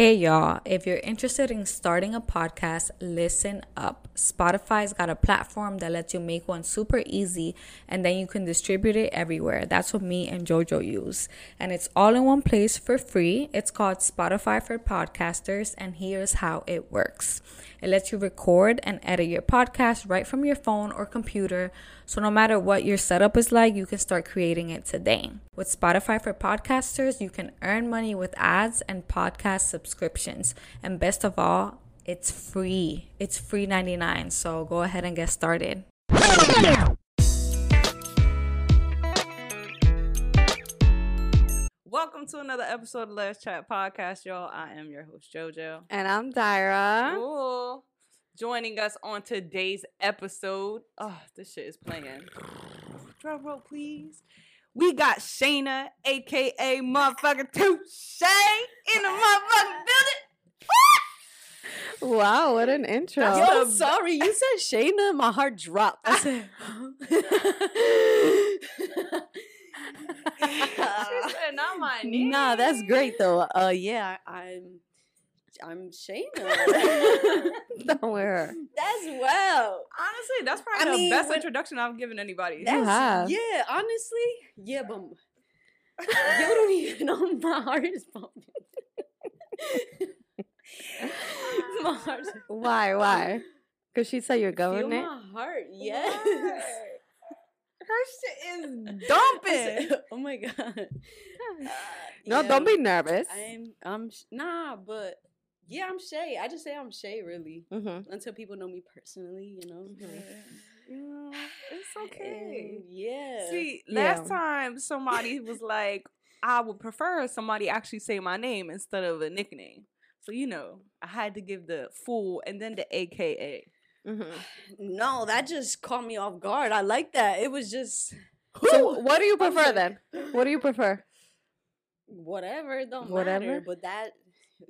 Hey y'all, if you're interested in starting a podcast, listen up. Spotify's got a platform that lets you make one super easy and then you can distribute it everywhere. That's what me and JoJo use. And it's all in one place for free. It's called Spotify for Podcasters, and here's how it works it lets you record and edit your podcast right from your phone or computer. So no matter what your setup is like, you can start creating it today. With Spotify for Podcasters, you can earn money with ads and podcast subscriptions. And best of all, it's free. It's free 99. So go ahead and get started. Welcome to another episode of Les Chat Podcast, y'all. I am your host, JoJo. And I'm Dayra. Ooh. Joining us on today's episode. Oh, this shit is playing. Drum roll, please. We got Shaina, aka motherfucking Toushai, in the motherfucking building. Wow, what an intro. Yo, sorry, you said Shaina, my heart dropped. I said, She said, not my name. nah, that's great though. Uh, yeah, I'm, I'm Shaina. Don't wear her. that's well. Honestly, that's probably I the mean, best when- introduction I've given anybody. That's have. yeah. Honestly, yeah, but you don't even know my heart is pumping. my heart. Why? Why? Because she said you're government. my heart, yes. Her shit is I dumping. said, oh my god. No, Yeah. don't be nervous. I'm I'm nah, but yeah, I'm Shay. I just say I'm Shay really Mm-hmm. until people know me personally, you know. Yeah, it's okay. And yeah. See, Yeah. last time somebody was like, I would prefer somebody actually say my name instead of a nickname. So, you know, I had to give the full and then the AKA. Mm-hmm. no, that just caught me off guard. I like that. It was just So, what do you prefer then? What do you prefer? whatever. It don't Whatever? matter. But that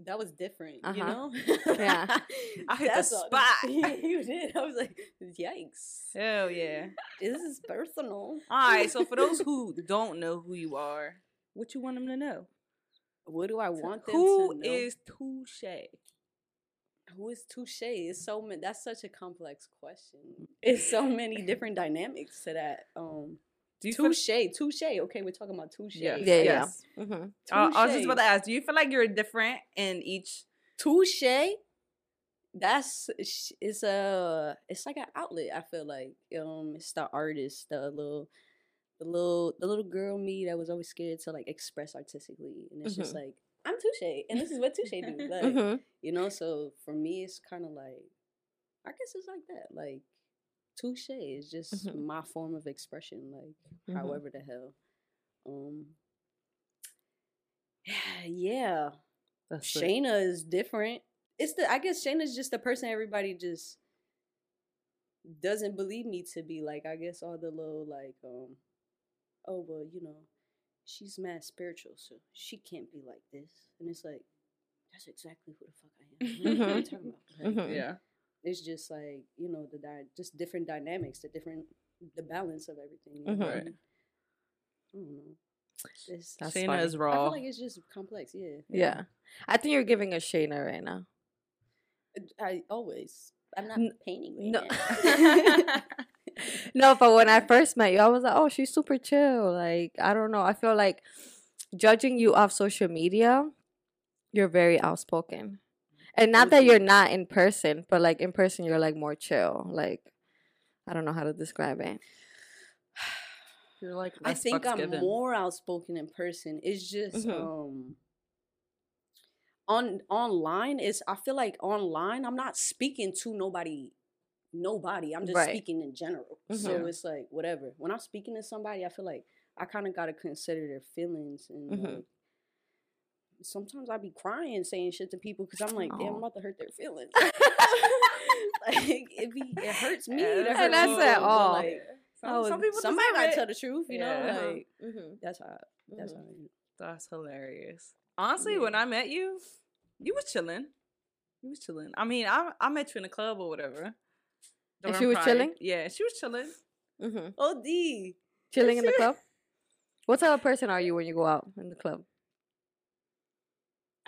that was different, you Uh-huh. know. Yeah. I hit the That's all- spot. you did. I was like, yikes. Hell yeah. This is personal. All right. So, for those who don't know who you are, what you want them to know? What do I want them Who to know? is Toushai? Who is Toushai? It's so many. That's such a complex question. It's so many different dynamics to that. Um, Do you feel, Toushai, Toushai. Okay, we're talking about Toushai. Yeah. Yeah, yeah. Yes. Mm-hmm. uh, I was just Toushai. about to ask, do you feel like you're different in each? Toushai. That's it's a it's like an outlet. I feel like um, it's the artist, the little. The little, the little girl me that was always scared to like express artistically, and it's just like I'm Toushai, and this is what Toushai do. Like, Mm-hmm. you know so for me it's kind of like i guess it's like that like Toushai is just Mhm. my form of expression like Mhm. however the hell um yeah That's Shaina is different it's the i guess Shaina's just the person everybody just doesn't believe me to be like i guess all the little like um oh well you know she's mad spiritual so she can't be like this and it's like that's exactly who the fuck i am what are you Mhm. talking about Like, Mhm. Yeah. it's just like you know the di- just different dynamics the different the balance of everything Mhm. know? Right. I don't know. It's, That's Shaina funny. is I feel like it's just complex. Yeah, Yeah. I think you're giving a Shaina right now. I always. I'm not N- painting. Right no. now. No, but when I first met you, I was like, oh, she's super chill. Like, I don't know. I feel like judging you off social media, you're very outspoken. And not that you. you're not in person, but like in person, you're like more chill. Like, I don't know how to describe it. You're like, I think I'm given. more outspoken in person. It's just Mhm. um on online is I feel like online I'm not speaking to nobody nobody. I'm just Right. speaking in general. Mhm. So it's like whatever. When I'm speaking to somebody, I feel like I kind of got to consider their feelings and Mhm. like sometimes I be crying saying shit to people because I'm like, damn, I'm Aw. about to hurt their feelings. like it be it hurts me. Yeah, to that's hurt that's people, it but, all. like, Some, was- some people somebody gotta tell the truth, you Yeah. know. Like Mm-hmm. that's how that's Mhm. how. That's hilarious. Honestly, Yeah. when I met you, you was chilling. You was chilling. I mean, I I met you in a club or whatever. And she was Pride. chilling? Yeah, she was chilling. Mm-hmm. OD. Chilling in the club? What type of person are you when you go out in the club?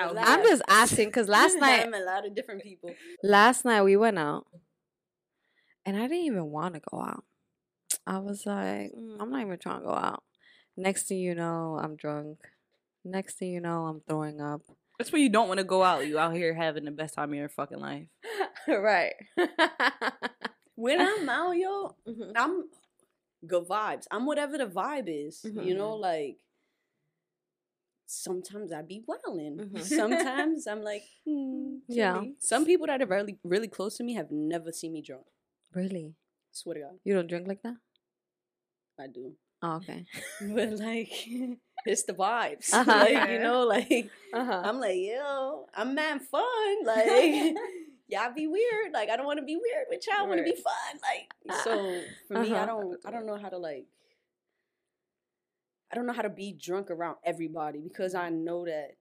Out I'm just asking because last night, I'm a lot of different people. last night we went out, and I didn't even want to go out. I was like, "Mm, I'm not even trying to go out. Next thing you know, I'm drunk. Next thing you know, I'm throwing up. That's when you don't want to go out. You out here having the best time of your fucking life. right. When I'm out, yo, Mhm. I'm good vibes. I'm whatever the vibe is. You know, like sometimes I be wilding. Mhm. Sometimes I'm like, hmm, Yeah. Some people that are really really close to me have never seen me drunk. Really? Swear to God, You don't drink like that? I do. Oh, okay. But like, it's the vibes. Uh-huh. Like you know, like Uh-huh. I'm like, yo, I'm mad fun. Like, y'all be weird. Like, I don't want to be weird with y'all. I want to be fun. Like, so for me, I Uh-huh. don't, I don't know how to like, I don't know how to be drunk around everybody because I know that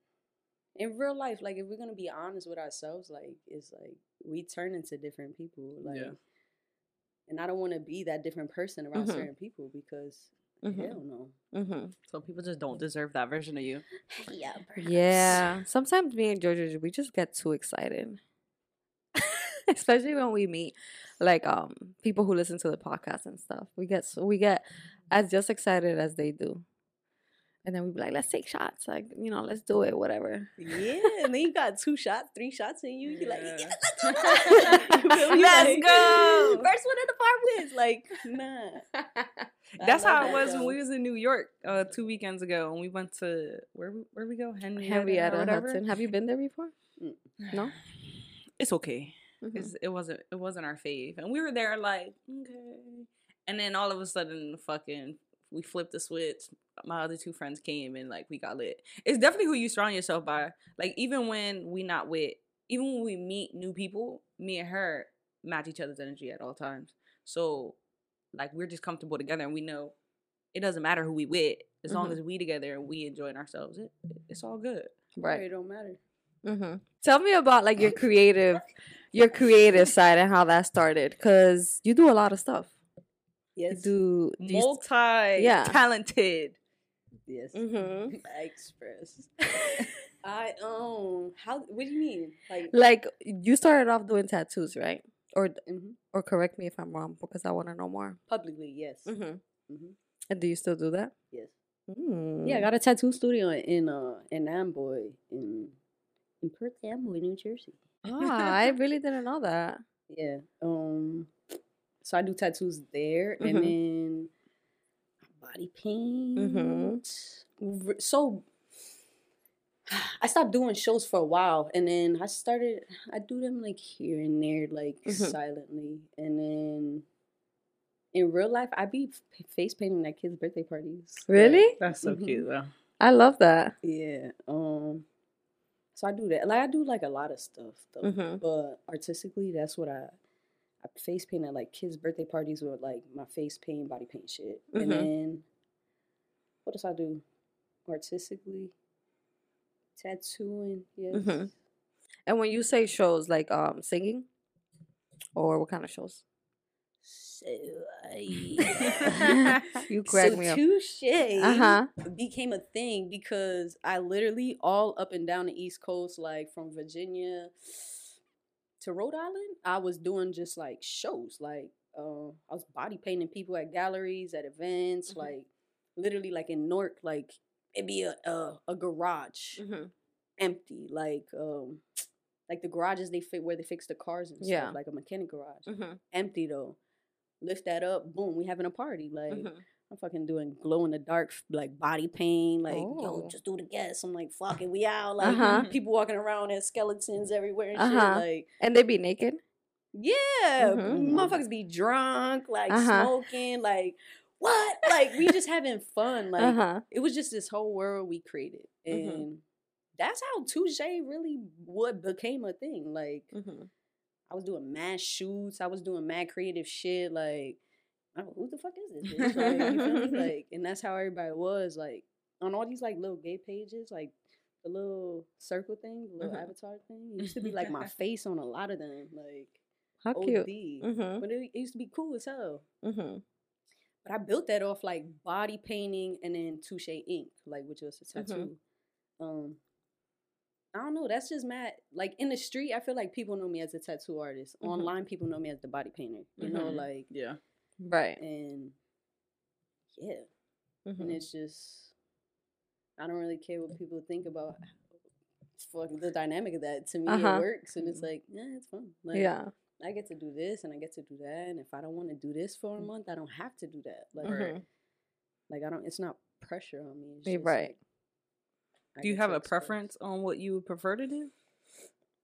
in real life, like, if we're gonna be honest with ourselves, like, it's like we turn into different people. Like, Yeah. and I don't want to be that different person around Mhm. certain people because Mhm. hell no. Mm-hmm. So people just don't deserve that version of you. Yeah. Yeah. Sometimes me and Georgia, we just get too excited. Especially when we meet like um people who listen to the podcast and stuff. We get so we get as just excited as they do. And then we be like, let's take shots. Like, you know, let's do it, whatever. Yeah, and then you got two shots, three shots in you. You're like, Yeah. yeah, let's go. You feel? Let's Like, go. First one in the farm wins. Like, nah. That's how it that, was when we was in New York uh, two weekends ago, and we went to where we- where we go Henrietta, Henrietta. Hudson. Have you been there before? Mm. No? It's okay. Mhm. It wasn't it wasn't our fave, and we were there like okay, and then all of a sudden, fucking, we flipped the switch. My other two friends came and like we got lit. It's definitely who you surround yourself by. Like even when we not with, even when we meet new people, me and her match each other's energy at all times. So like we're just comfortable together, and we know it doesn't matter who we with as long Mhm. as we together and we enjoying ourselves. It, it's all good. Right. It don't matter. Mm-hmm. Tell me about like your creative, your creative side and how that started. Cause you do a lot of stuff. You Yes. do. do you st- Multi Yeah. talented. Yes. Mhm. I express. I um. How? What do you mean? Like. like you started off doing tattoos, right? Or mhm. or correct me if I'm wrong because I want to know more. Publicly, yes. Mm-hmm. Mhm. And do you still do that? Yes. Mm. Yeah, I got a tattoo studio in uh in Amboy in in Perth Amboy, New Jersey. Ah, I really didn't know that. Yeah. Um. So I do tattoos there, Mhm. and then body paint. Mhm. So I stopped doing shows for a while, and then I started. I do them like here and there, like Mhm. silently, and then in real life, I be face painting at kids' birthday parties. Really? That's so cute though. I love that. yeah. Um. So I do that. Like I do like a lot of stuff though. Mhm. But artistically, that's what I I face paint at like kids' birthday parties with like my face paint, body paint shit. Mhm. And then what else I do? Artistically. Tattooing, yes. Mhm. And when you say shows, like um singing, or what kind of shows? So I You crack so me up. Toushai Uh huh. became a thing because I literally all up and down the East Coast, like from Virginia to Rhode Island, I was doing just like shows. Like uh, I was body painting people at galleries, at events, Mhm. like literally like in Newark, like it'd be a a, a garage Mm-hmm. empty, like um like the garages they fit where they fix the cars and stuff, Yeah. like a mechanic garage. Mm-hmm. Empty though. Lift that up, boom, we having a party. Like Mm-hmm. I'm fucking doing glow in the dark like body paint. Like, Oh. yo, just do the guess. I'm like, fucking, we out. Like Uh-huh. people walking around as skeletons everywhere and Uh-huh. shit. Like, And they be naked. yeah, Mhm. motherfuckers be drunk, like Uh-huh. smoking, like what? Like we just having fun. Like Uh huh. it was just this whole world we created, and Mhm. that's how Toushai really what became a thing. Like Mm-hmm. I was doing mad shoots. I was doing mad creative shit. Like, I don't, who the fuck is this bitch? Like, you feel me? Like, and that's how everybody was. Like, on all these like little gay pages, like the little circle thing, the little Mhm. avatar thing. It used to be like my face on a lot of them. Like, How OD. cute. Mm-hmm. But it, it used to be cool as hell. Mm-hmm. But I built that off like body painting and then Toushai Ink, like which was a Mhm. tattoo. Um, I don't know. That's just mad. Like in the street, I feel like people know me as a tattoo artist. Mhm. Online, people know me as the body painter. You know, Mhm. like Yeah. Right. and yeah, Mhm. and it's just I don't really care what people think about fucking the dynamic of that. To me, Uh-huh. it works, and it's like yeah, it's fun. Like, yeah. I get to do this and I get to do that, and if I don't want to do this for a month, I don't have to do that. Like, Mhm. like I don't. It's not pressure on me. It's just, right. like, I Do you have a preference on what you would prefer to do?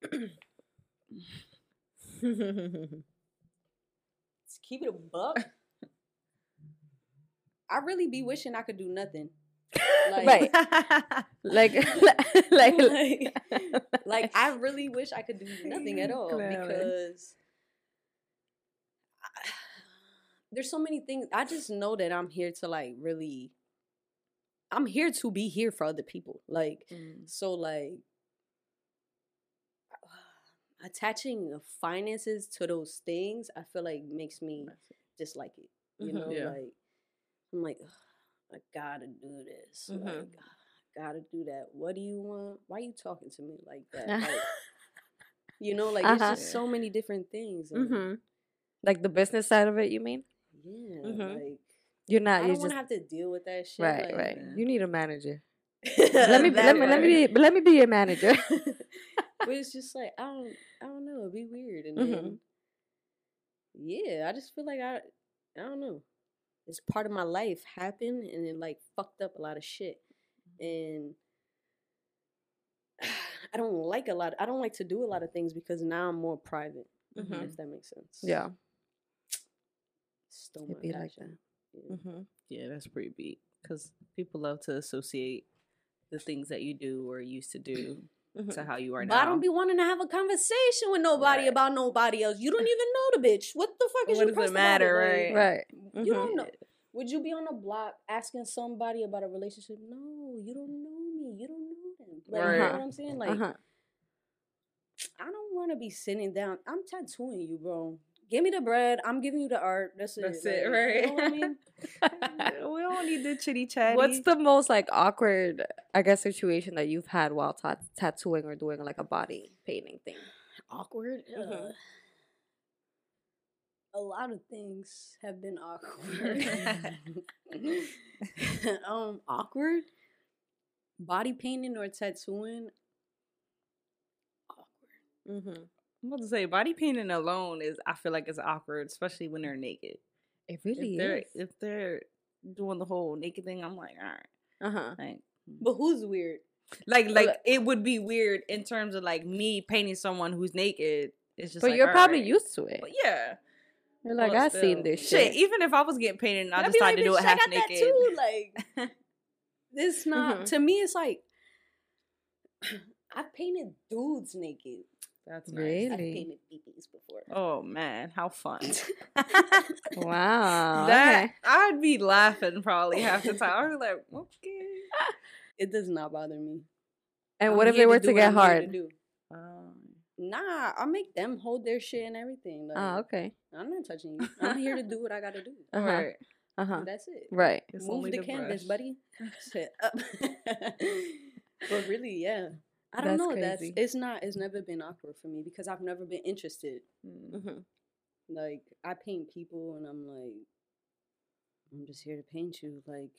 Just keep it a buck. I really be wishing I could do nothing. Right. like, like, like, like I really wish I could do nothing at all Clown. because I- there's so many things. I just know that I'm here to like really. I'm here to be here for other people. Like Mm. so, like attaching the finances to those things, I feel like makes me dislike it. You Mhm. know, Yeah. like I'm like, I gotta do this. Like, Mhm. I gotta do that. What do you want? Why are you talking to me like that? Like, you know, like Uh-huh. it's just so many different things. and hmm Like the business side of it, you mean? Yeah, Mhm. like You're I not. don't You're want just to have to deal with that shit. right, like, right. Yeah. You need a manager. let me, let me, let me, be, let me be your manager. but it's just like I don't, I don't know. It'd be weird, and Mhm. then yeah, I just feel like I, I don't know. It's part of my life happened, and it like fucked up a lot of shit, and I don't like a lot. I don't like to do a lot of things because now I'm more private. Mhm. If that makes sense. yeah. It'd my be like passion. Yeah. hmm Yeah, that's pretty beat. Because people love to associate the things that you do or used to do Mm-hmm. to how you are But now. I don't be wanting to have a conversation with nobody Right. about nobody else. You don't even know the bitch. What the fuck is What you does it pressed about matter, Like, Right. You Mhm. don't know. Would you be on a block asking somebody about a relationship? No, you don't know me. You don't know them. Like, you know Right. what I'm saying? Like, uh-huh. I don't want to be sitting down. I'm tattooing you, bro. Give me the bread. I'm giving you the art. That's it. That's Like, it, You right? know what I mean? we don't need the chitty chatty. What's the most like awkward, I guess, situation that you've had while ta- tattooing or doing like a body painting thing? awkward. Mhm. Uh, a lot of things have been awkward. um, awkward. Body painting or tattooing. Awkward. Mm-hmm. I'm about to say body painting alone is I feel like it's awkward, especially when they're naked. It really if they're is. if they're doing the whole naked thing, I'm like, all right. Uh huh. Like But who's weird? like like Like- it would be weird in terms of like me painting someone who's naked. It's just But like, you're probably alright. used to it. But yeah. You're like, Well, I've seen this shit. shit. Even if I was getting painted and I decided to do it half got that naked. too. Like, it's not Mhm. to me. It's like I've painted dudes naked. That's nice. Really? I've painted babies before. Oh man, how fun! wow. that okay. I'd be laughing probably half the time. I'd be like, okay. It does not bother me. And I'm what if they were do to what get I'm here to hard? do. Um, Nah, I'll make them hold their shit and everything. Like, Ah, okay. I'm not touching you. I'm here to do what I gotta do. Uh huh. right. Uh huh. That's it. Right. It's Move only the, canvas, buddy. Shit up. but really, yeah. I don't That's know. That's it's not. It's never been awkward for me because I've never been interested. Mm. Mm-hmm. Like I paint people, and I'm like, I'm just here to paint you. Like,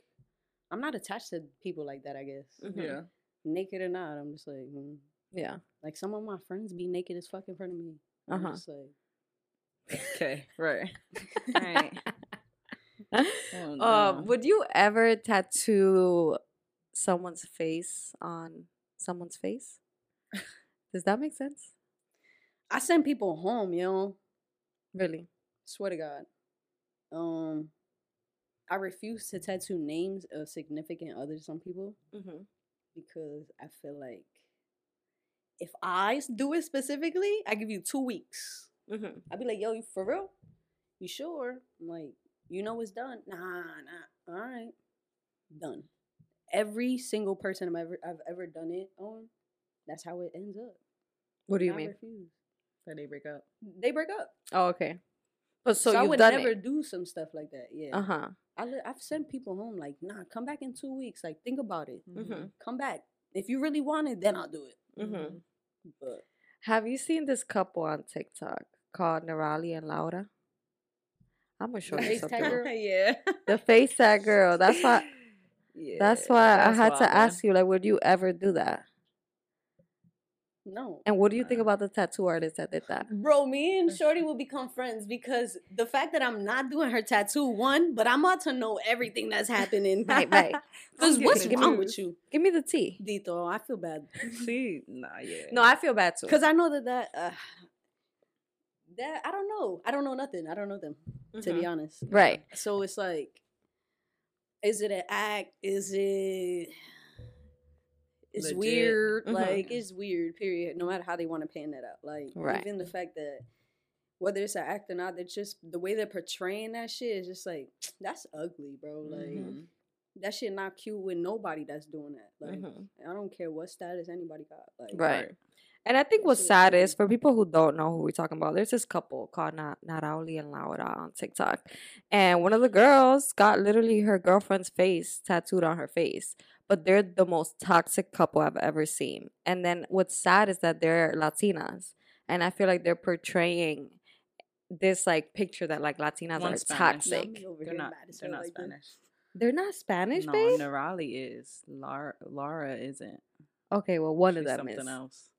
I'm not attached to people like that. I guess Mhm. Yeah. naked or not, I'm just like, mm. Yeah. like some of my friends be naked as fuck in front of me. Uh huh. like, Okay. Right. Right. Oh, no. Um, would you ever tattoo someone's face on someone's face? Does that make sense? I send people home, yo. Really? Swear to God. Um, I refuse to tattoo names of significant others on people Mm-hmm. because I feel like if I do it specifically, I give you two weeks. Mm-hmm. I'd be like, yo, you for real? You sure? I'm like, you know it's done. Nah, nah. All right. Done. Every single person I've ever I've ever done it on, that's how it ends up. What do you I mean? refuse. So they break up. They break up. Oh, okay. But so, So, I you've would done never it. do some stuff like that. Yeah. Uh huh. I li- I've sent people home like, nah, come back in two weeks. Like, think about it. Mm-hmm. Come back. If you really want it, then I'll do it. Mm-hmm. But Have you seen this couple on TikTok called Nerali and Laura? I'm gonna show The you face tag something. girl? yeah. The face tag girl. That's why. Yeah, That's why I that's had to ask you, like, would you ever do that? no. And what do you think about the tattoo artist that did that? Bro, me and Shorty will become friends because the fact that I'm not doing her tattoo, one, but I'm about to know everything that's happening. Right, right. Because what's wrong with you, Give me the tea. Dito? I feel bad. See, nah, yeah. No, I feel bad too. Because I know that that, uh, that, I don't know. I don't know nothing. I don't know them, to be honest. Right. So it's like, is it an act? Is it? It's Legit. weird. Mhm. Like it's weird. Period. No matter how they want to pan that out. Like Right. even the fact that whether it's an act or not, they're just the way they're portraying that shit is just like that's ugly, bro. Like Mhm. that shit not cute with nobody that's doing that. Like Mhm. I don't care what status anybody got. Like Right. And I think what's sad is for people who don't know who we're talking about, there's this couple called Na- Narauli and Laura on TikTok. And one of the girls got literally her girlfriend's face tattooed on her face. But they're the most toxic couple I've ever seen. And then what's sad is that they're Latinas. And I feel like they're portraying this like picture that like Latinas One's are Spanish. Now toxic. me over They're not. They're not like this. Spanish. They're not Spanish, no, babe? Nerali is. Laura, Laura isn't. Okay, well one She's of them something is. else.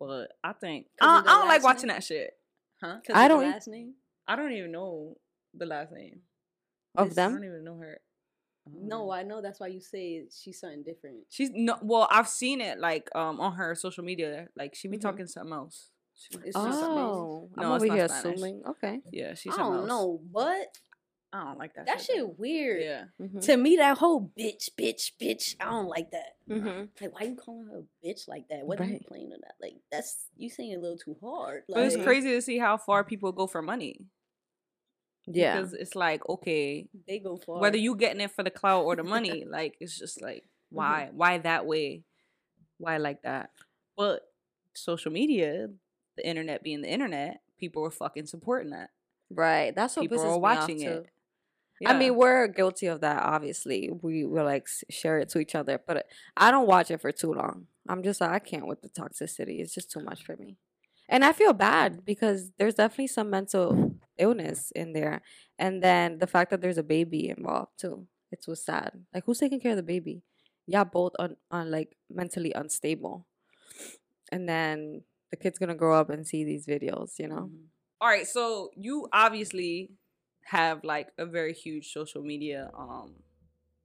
But I think I, I don't like watching name? that shit. Huh? 'Cause I don't last name. I don't even know the last name. Of I them? I don't even know her. No, Um, I know that's why you say she's something different. she's no. Well, I've seen it like um on her social media. Like she be Mhm. talking something else. She, It's she's just something else. Oh, I'm No, it's over not here Spanish. assuming. Okay. Yeah, she's I something don't else. know, but I don't like that. that shit though. weird. Yeah. Mhm. To me, that whole bitch, bitch, bitch, I don't like that. Mhm. Like, why you calling her a bitch like that? What are you Right. playing on that? Like, that's you saying it a little too hard. But it's crazy to see how far people go for money. Yeah. Because it's like, okay, They go far. whether you getting it for the clout or the money, like it's just like Mm-hmm. why why that way, why like that? But social media, the internet being the internet, people are fucking supporting that. Right. That's what people pisses are me watching off it. too. I mean, we're guilty of that. Obviously, we will like share it to each other, but I don't watch it for too long. I'm just like I can't with the toxicity. It's just too much for me, and I feel bad because there's definitely some mental illness in there, and then the fact that there's a baby involved too. It's what's sad. Like who's taking care of the baby? Yeah, both on on like mentally unstable, and then the kid's gonna grow up and see these videos. You know. Mm-hmm. All right, so you obviously have like a very huge social media um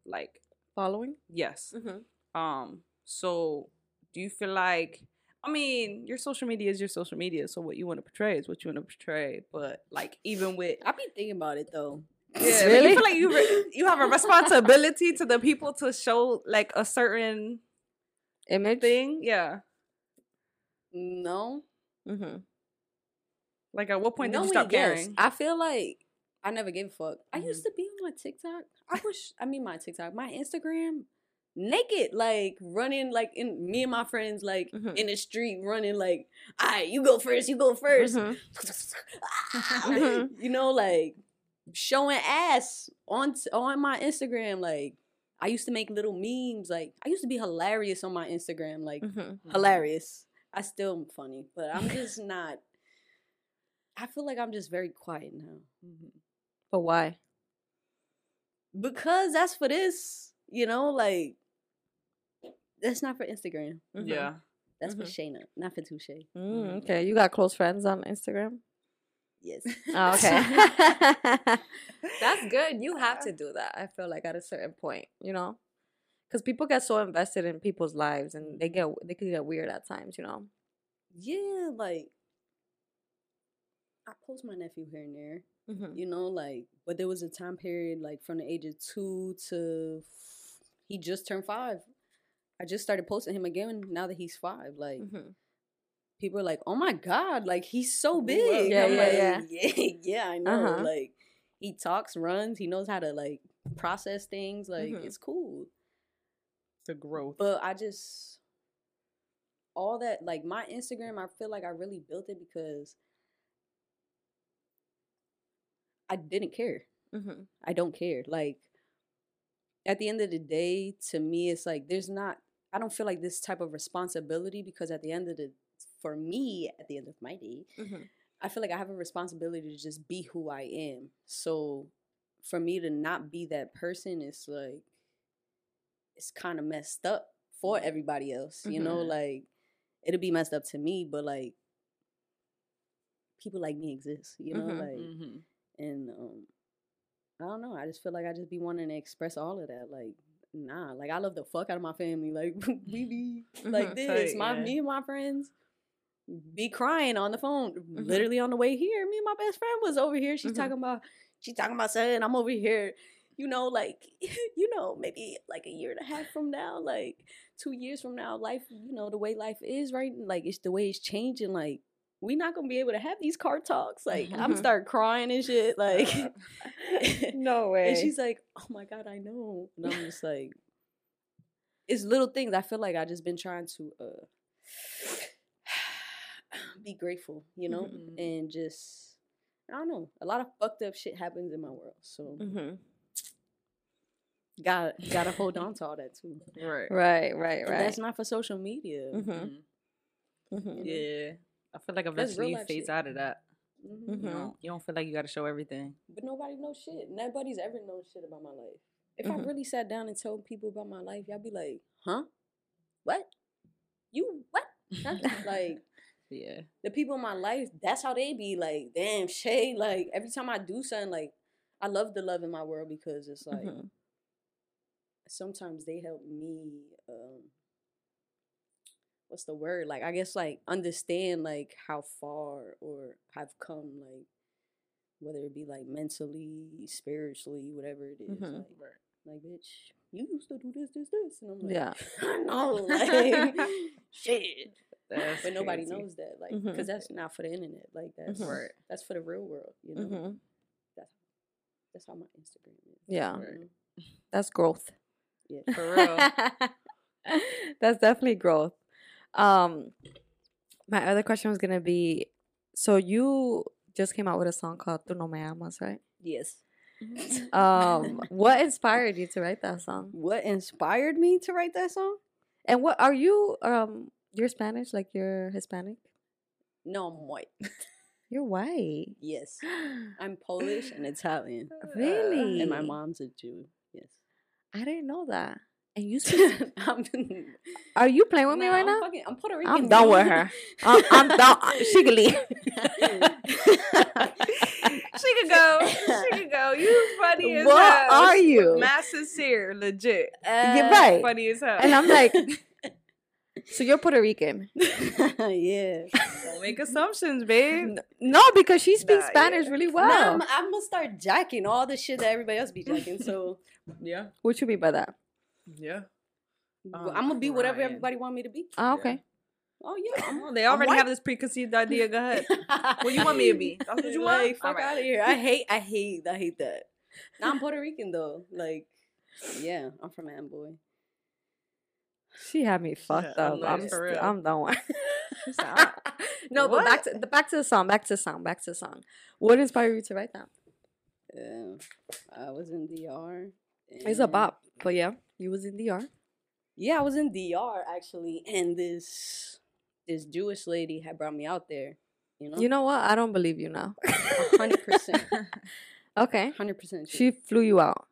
like Following. yes. Mm-hmm. Um so do you feel like I mean, your social media is your social media, so what you want to portray is what you want to portray, but like even with I've been thinking about it though. yeah, Really? you feel like you re- you have a responsibility to the people to show like a certain Image. thing, yeah. No, Mm-hmm. Like at what point did you stop caring? I feel like I never gave a fuck. I Mhm. used to be on my TikTok. I wish. I mean, my TikTok, my Instagram, naked, like running, like in me and my friends, like Mhm. in the street, running, like, all right, you go first, you go 1st Mhm. you know, like showing ass on t- on my Instagram. Like I used to make little memes. Like I used to be hilarious on my Instagram. Like Mm-hmm. hilarious. I still am funny, but I'm just not. I feel like I'm just very quiet now But why? because that's for this. You know, like that's not for Instagram. Yeah. That's Mhm. for Shaina, not for Toushai. Mm, okay, you got close friends on Instagram. Yes. Oh, okay. That's good. You have to do that. I feel like at a certain point, you know, because people get so invested in people's lives and they get they can get weird at times, you know. yeah, like I post my nephew here and there. Mm-hmm. you know like but there was a time period like from the age of two to f- he just turned five i just started posting him again now that he's five like Mm-hmm. people are like oh my god like he's so big Yeah, I'm yeah, like, yeah. yeah yeah i know Uh-huh. like he talks runs he knows how to like process things like Mhm. it's cool The growth. but i just all that like my instagram i feel like i really built it because i didn't care Mm-hmm. I don't care. Like at the end of the day, to me, it's like there's not. I don't feel like this type of responsibility because at the end of the for me at the end of my day, Mhm. I feel like I have a responsibility to just be who I am. So for me to not be that person it's like it's kind of messed up for everybody else. You know, Mhm. like it'll be messed up to me, but like people like me exist, you know, Mhm. like Mm-hmm. And um I don't know. I just feel like I just be wanting to express all of that. Like, nah, like I love the fuck out of my family. Like we be like this. Tight, my yeah. me and my friends be crying on the phone. Mhm. Literally on the way here. Me and my best friend was over here. She's Mhm. talking about she's talking about something. I'm over here. You know, like you know, maybe like a year and a half from now, like two years from now, life, you know, the way life is right, like it's the way it's changing. Like we not gonna be able to have these car talks. Like I'm Mhm. start crying and shit. Like no way. and she's like, "Oh my god, I know." And I'm just like, it's little things. I feel like I just been trying to uh be grateful, you know, Mhm. and just I don't know. A lot of fucked up shit happens in my world, so Mhm. gotta gotta hold on to all that too. Right. Right, right, And right. That's not for social media. Mhm. Mhm. Mhm. Yeah. I feel like That's eventually real you life phase shit. out of that. Mhm. Mhm. You, don't, you don't feel like you got to show everything. But nobody knows shit. Nobody's ever known shit about my life. If I Mhm. really sat down and told people about my life, y'all be like, huh? What? You what? Like Yeah. the people in my life, that's how they be like, damn, Shay, like every time I do something, like I love the love in my world because it's like Mhm. sometimes they help me um what's the word? Like I guess like understand like how far or have come like whether it be like mentally, spiritually, whatever it is. Mhm. Like, like bitch, you used to do this, this, this. And I'm like, Yeah. I know, like shit. That's but nobody crazy. knows that, like, because that's not for the internet. Like, that's. Right. that's for the real world. You know, Mhm. that's that's how my Instagram is. Yeah. you? That's growth. Yeah. For real. That's definitely growth. Um, my other question was gonna be, so you just came out with a song called "Tu no me amas," right? Yes. Um, what inspired you to write that song? What inspired me to write that song? And what are you? Um, you're Spanish, like you're Hispanic. No, I'm white. You're white. Yes, I'm Polish and Italian, really? and my mom's a Jew. Yes. I didn't know that. And you speak. Are you playing with me right I'm now? fucking- I'm Puerto Rican. I'm done with her. I'm, I'm done. She could leave. she could go. She could go. You funny as What hell. are you? Mad sincere, legit. You're right. Funny as hell. And I'm like, so you're Puerto Rican? yeah. don't make assumptions, babe. No, because she speaks Nah, Spanish yeah. really Nah, well. I'm, I'm gonna start jacking all the shit that everybody else be jacking. So Yeah. what you mean by that? Yeah. I'm um, I'm gonna be whatever crying. everybody want me to be. Oh, okay. Oh yeah. I'm, Oh, they already have this preconceived idea. Go ahead. What you want me to be? That's what you want? Like, fuck Alright. out of here. I hate, I hate, I hate that. Nah, I'm Puerto Rican though. Like, yeah, I'm from Amboy. She had me fucked Yeah, up. I'm I'm, like, for st- real. I'm done. with- She said, ah. no, but back to the back to the song. Back to the song. Back to the song. What inspired you to write that? Yeah, I was in DR. It's a bop, but yeah, you was in DR. Yeah, I was in DR actually, and this this Jewish lady had brought me out there. You know, You know what? I don't believe you now. hundred percent, Okay, hundred percent. she flew you out.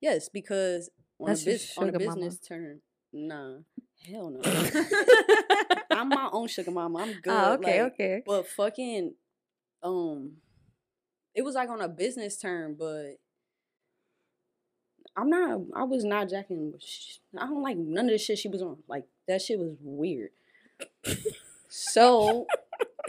yes, because on That's a, bus- on a business term, nah, hell no. I'm my own sugar mama. I'm good. Ah, okay, like, okay. But fucking, um, it was like on a business term, but I'm not. I was not jacking. I don't like none of the shit she was on. Like that shit was weird. so,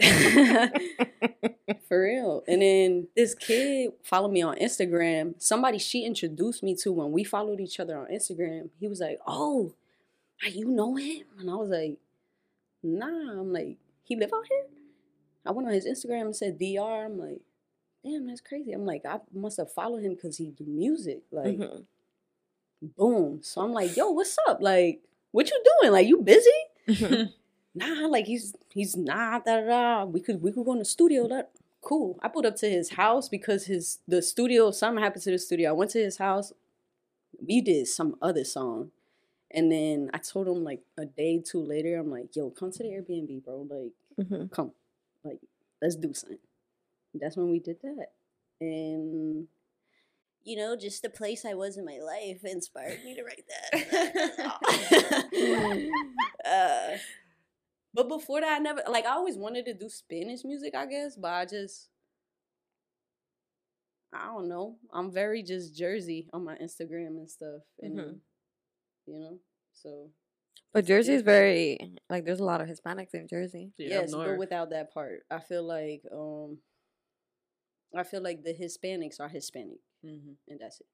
for real. And then this kid followed me on Instagram. Somebody she introduced me to when we followed each other on Instagram. He was like, "Oh, you know him?" And I was like, "Nah." I'm like, "He live out here?" I went on his Instagram and said DR. I'm like, "Damn, that's crazy." I'm like, I must have followed him because he do music. Like, Mhm. Boom. So I'm like, "Yo, what's up? Like, what you doing? Like, you busy?" Nah, like he's he's nah da da da. We could we could go in the studio. That cool. I pulled up to his house because his the studio something happened to the studio. I went to his house. We did some other song, And then I told him like a day two later, I'm like, yo, come to the Airbnb, bro. Like, hmm come, like, let's do something. That's when we did that. And you know, just the place I was in my life inspired me to write that. uh, but before that, I never like I always wanted to do Spanish music, I guess, but I just I don't know. I'm very just Jersey on my Instagram and stuff, and Mhm. you know, so But Jersey is very like there's a lot of Hispanics in Jersey. Yeah, yes, but without that part, I feel like um, I feel like the Hispanics are Hispanic, Mhm. and that's it.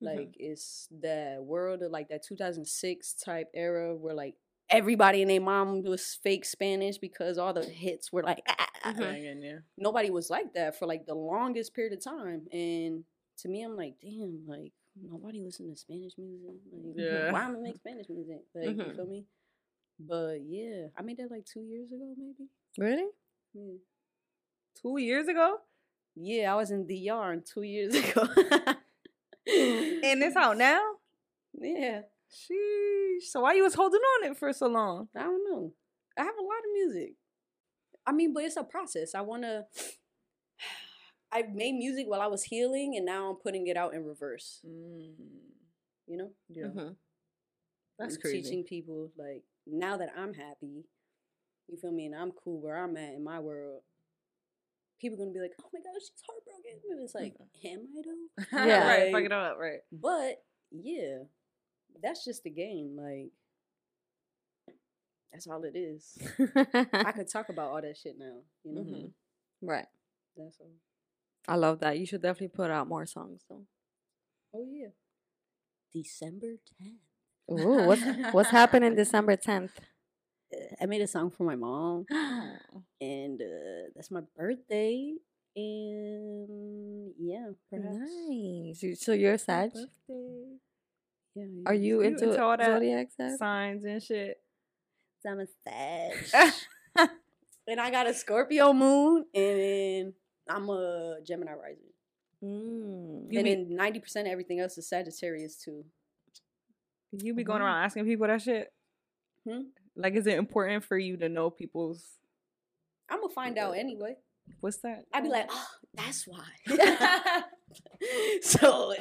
Like it's the world of like that 2006 type era where like everybody and their mom was fake Spanish because all the hits were like ah. Banging, yeah. nobody was like that for like the longest period of time. And to me, I'm like, damn, like nobody listen to Spanish music. Like, Yeah. why am I make Spanish music? Like, Mhm. you feel me? But yeah, I made that like two years ago, maybe. Really? Yeah. Two years ago, Yeah, I was in DR two years ago. and it's out now. Yeah, Sheesh. So why you was holding on it for so long? I don't know. I have a lot of music. I mean, but it's a process. I want to. I made music while I was healing, and now I'm putting it out in reverse. You know, Yeah, Mhm. that's crazy. Teaching people like now that I'm happy, you feel me, and I'm cool where I'm at in my world. People gonna be like, "Oh my gosh, she's heartbroken," and it's like, "Am I though?" Yeah. right. Fuck Like- it up, right? But yeah, that's just the game. Like that's all it is. I could talk about all that shit now. You know, Mhm. Right. that's all. I love that. You should definitely put out more songs though. Oh yeah, December tenth. Ooh, what's what's happening December tenth? I made a song for my mom, and uh, that's my birthday. And yeah, perhaps. Nice. So you're a Sag? Yeah, Are you You into, into all that zodiac? Signs and shit. So I'm a Sag. and I got a Scorpio moon, and I'm a Gemini rising. Mm. And be- then ninety percent of everything else is Sagittarius too. You be going Mhm. around asking people that shit. Hmm? Like, is it important for you to know people's? I'm gonna find out anyway. What's that? I'd be like, oh, that's why. so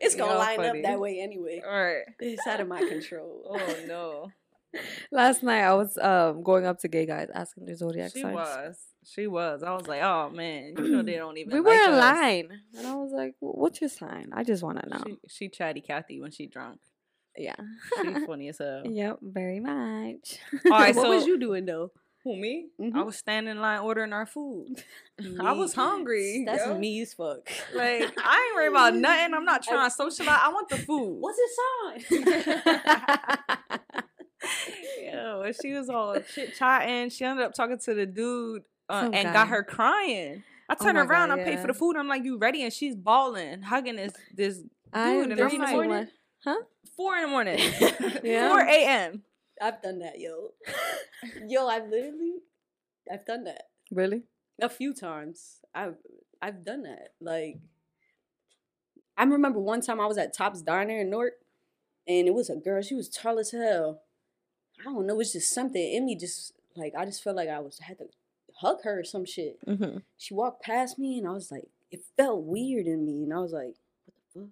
it's gonna line funny. up that way anyway. all right. It's out of my control. Oh no, Last night I was um going up to gay guys asking their zodiac she signs. She was. She was. I was like, oh man, you know they don't even. We like were in us. line, and I was like, "What's your sign? I just want to know." She, she chatty Cathy when she drunk. Yeah. She's funny as hell. yep. Very much. All right, so what was you doing though? Who me? I Mhm. was standing in line ordering our food. I was hungry. That's yo. me as fuck. Like I ain't worried about nothing. I'm not trying to socialize. I want the food. What's his sign? Yo, she was all chit chatting. She ended up talking to the dude uh, Some and guy. got her crying. I Oh turned around. God, I paid for the food. I'm like, "You ready?" And she's bawling, hugging this this I Dude, am and I'm like- one- four in the morning, Yeah. four a.m. I've done that, yo. yo, I've literally, I've done that Really? a few times. I've I've done that. Like, I remember one time I was at Tops Diner in Newark, and it was a girl. She was tall as hell. I don't know. It's just something in me. Just like I just felt like I was had to hug her or some shit. Mm-hmm. She walked past me, and I was like, it felt weird in me, and I was like, what the fuck? And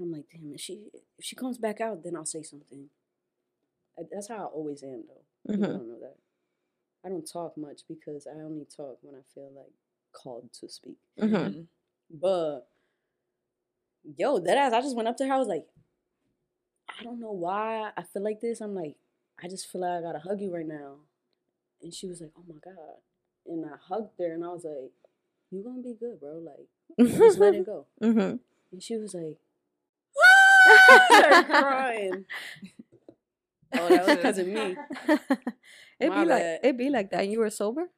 I'm like, damn. If she if she comes back out, then I'll say something. Uh, That's how I always am, though. People Mhm. don't know that. I don't talk much because I only talk when I feel like called to speak. Mm-hmm. But yo, that ass, I just went up to her. I was like, I don't know why I feel like this. I'm like, I just feel like I gotta hug you right now. And she was like, Oh my god. And I hugged her and I was like, You gonna be good, bro. Like, just let it go. mm-hmm. And she was like, started crying. Oh, that was because of me. It'd My be like it'd be like that. And you were sober?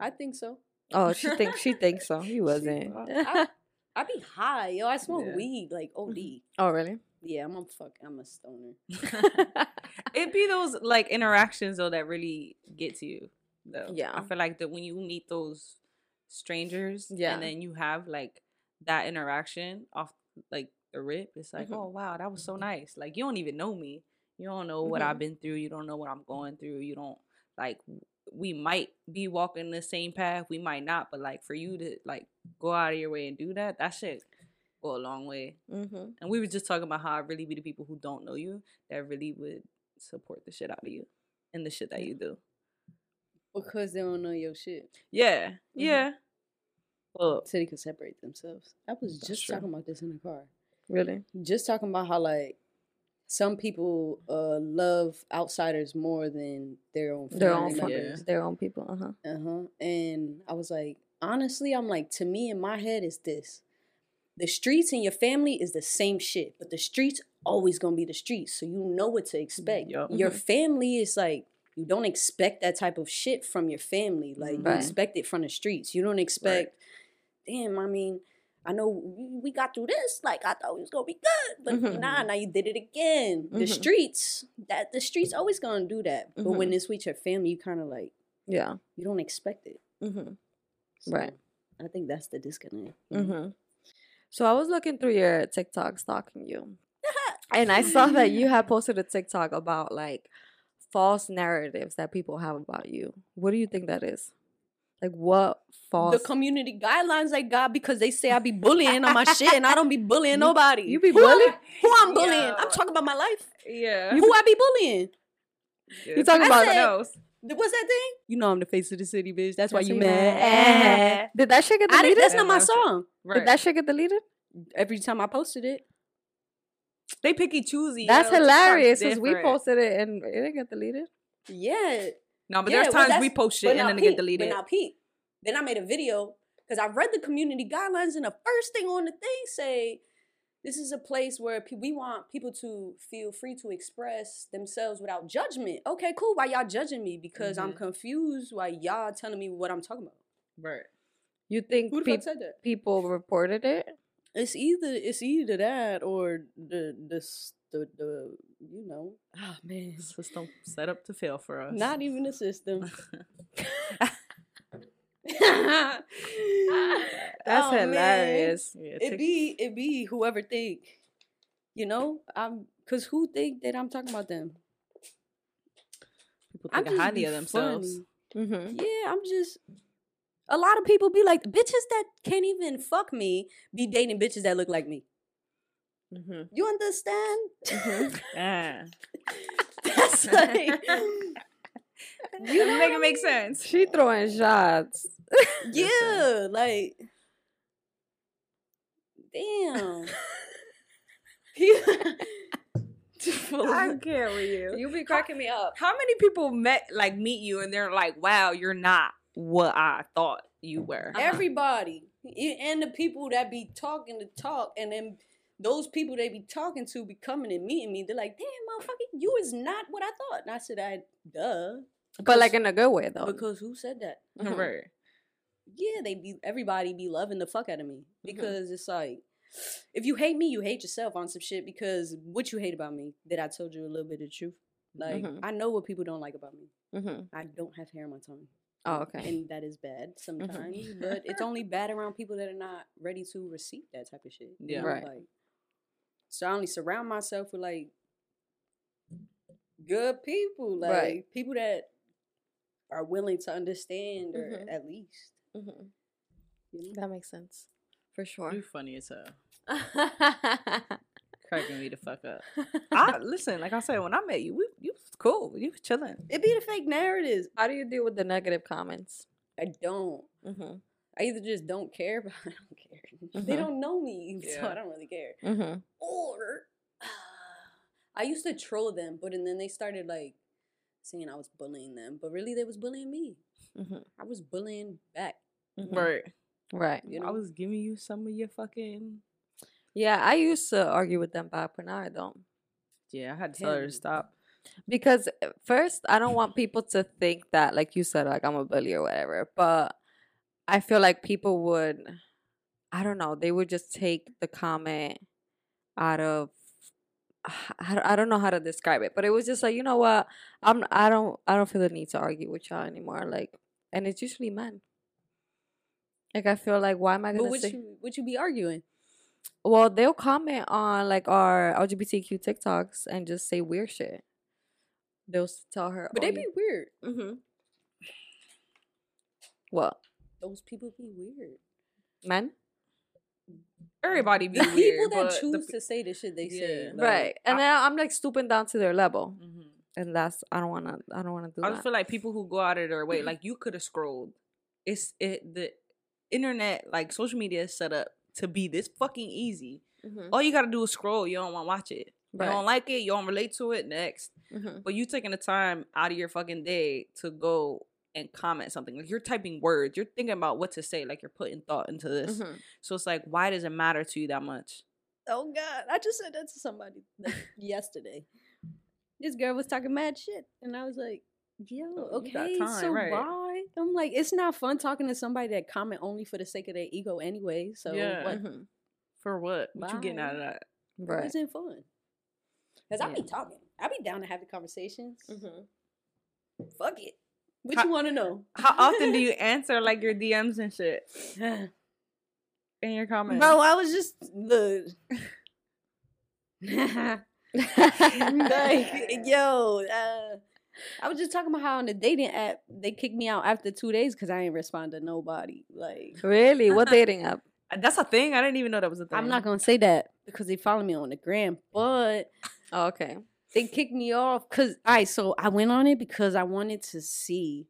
I think so. Oh, she thinks she thinks so. He wasn't. I, I be high, yo. I smoke Yeah. weed like OD. Mm-hmm. oh, really? Yeah, I'm a fuck. I'm a stoner. It'd be those like interactions though that really get to you. Though. Yeah. I feel like that when you meet those strangers, Yeah. and then you have like that interaction off like the rip. It's like, Mhm. oh wow, that was so nice. Like you don't even know me. You don't know what Mhm. I've been through. You don't know what I'm going through. You don't like. We might be walking the same path. We might not. But like for you to like go out of your way and do that, that shit go a long way. Mm-hmm. And we were just talking about how it really be the people who don't know you that really would support the shit out of you and the shit that you do. because they don't know your shit. Yeah, yeah. Well, So they can separate themselves. I was That's just true. talking about this in the car. Really? Just talking about how like some people uh love outsiders more than their own Their own family members. their own people. Uh huh. Uh huh. And I was like, honestly, I'm like, to me in my head is this: the streets and your family is the same shit, but the streets always gonna be the streets, so you know what to expect. Yup. Your family is like. You don't expect that type of shit from your family. Like you expect it from the streets. You don't expect. Damn, I mean, I know we got through this. Like I thought we was gonna be good, but Mhm. nah, now you did it again. The Mhm. streets, that the streets always gonna do that. But when Mhm. it's with your family, you kind of like Yeah. you don't expect it. Mm-hmm. So, Right. I think that's the disconnect. Mm-hmm. So I was looking through your TikTok, stalking you, and I saw that you had posted a TikTok about like false narratives that people have about you. What do you think that is? Like what false? The community guidelines I got because they say I be bullying on my shit and I don't be bullying nobody. you be who, bullying? Who I'm bullying? Yo. I'm talking about my life. yeah. Who I be bullying? You talking I about said- knows? What's that thing? You know I'm the face of the city, bitch. That's why That's you why you mad. mad. Did that shit get I deleted? didn't, that's not my song. Right. Did that shit get deleted? Every time I posted it, they picky choosy. That's yo. TikTok's hilarious. Since we posted it and it didn't get deleted. yeah. No, but Yeah, there's well, times we post shit and then it get deleted. But now peep. Then I made a video because I read the community guidelines and the first thing on the thing say this is a place where pe- we want people to feel free to express themselves without judgment. Okay, cool. Why y'all judging me? Because I'm Mhm. confused. Why y'all telling me what I'm talking about? right. You think Who the peop- fuck said that? people reported it? It's either it's either that or the the s- the, the you know oh man System set up to fail for us. not even the system. That's Oh, hilarious. yeah, it be it be whoever think, you know, I'm because who think that I'm talking about them? people think highly of themselves. Mm-hmm. Yeah, I'm just. A lot of people be like bitches that can't even fuck me be dating bitches that look like me. Mm-hmm. You understand? Yeah. That's like, You make it make sense. She throwing shots. yeah, like, damn. I can't with you. You be cracking me up. How many people met like meet you and they're like, "Wow, you're not what I thought you were." Everybody E- and the people that be talking to talk, and then those people they be talking to be coming and meeting me. They're like, "Damn, motherfucker, you is not what I thought." And I said, "I duh." But like in a good way though. Because who said that? Mhm. Right. Yeah, they be everybody be loving the fuck out of me Mm-hmm. because it's like. If you hate me, you hate yourself on some shit because what you hate about me that I told you a little bit of truth. Like Mhm. I know what people don't like about me. Mm-hmm. I don't have hair on my tongue. Oh, okay. and that is bad sometimes. but it's only bad around people that are not ready to receive that type of shit. you Yeah. know, Right. Like, so I only surround myself with like good people, like Right. people that are willing to understand, or Mhm. at least. Mm-hmm. You know? That makes sense. For sure. You funny as hell. Cracking me the fuck up. I listen, like I said, when I met you, we, you was cool. You was chilling. It be the fake narratives. How do you deal with the negative comments? I don't. Mm-hmm. I either just don't care, but I don't care. They Mhm. don't know me, so I don't really care. Mm-hmm. or I used to troll them, but and then they started like saying I was bullying them, but really they was bullying me. Mm-hmm. I was bullying back. Right. Right. You I was giving you some of your fucking. Yeah, I used to argue with them back, but now I don't. Yeah, I had to tell her to stop. Because uh, first, I don't want people to think that, like you said, like I'm a bully or whatever. But I feel like people would, I don't know, they would just take the comment out of. I don't- I don't know how to describe it, but it was just like you know what I'm I don't I don't feel the need to argue with y'all anymore. Like, and it's usually men. Like I feel like why am I gonna what say? you what you be arguing? Well, they'll comment on like our LGBTQ TikToks and just say weird shit. They'll tell her, But oh, they be weird. Mm-hmm. What Those people be weird. men? Everybody be The weird. people that but the choose pe- to say the shit they say. Yeah. like, right. And I- then I'm like stooping down to their level, Mhm. and that's I don't wanna I don't wanna do I that. just feel like people who go out of their way, like you could have scrolled. It's it the internet, like social media is set up to be this fucking easy. Mhm. All you gotta do is scroll. You don't want to watch it. You don't like it. You don't relate to it. Next, Mhm. but you taking the time out of your fucking day to go and comment something. Like you're typing words. You're thinking about what to say. Like you're putting thought into this. Mhm. So it's like, why does it matter to you that much? Oh God, I just said that to somebody yesterday. This girl was talking mad shit, and I was like, "Yo, Oh, okay, time, so right. why?" I'm like, "It's not fun talking to somebody that comment only for the sake of their ego anyway." So Yeah. what? Mhm. For what? What you getting out of that? Right. Wasn't fun. Cause I be talking. I be down to have the conversations. Mhm. Fuck it. What How- you want to know? How often do you answer like your DMs and shit in your comments? Bro, I was just look. like, yo, uh, I was just talking about how on the dating app they kicked me out after two days because I ain't respond to nobody. Like, really? What dating app? That's a thing. I didn't even know that was a thing. I'm not gonna say that because they follow me on the gram, but Oh, okay. They kicked me off because all right. So I went on it because I wanted to see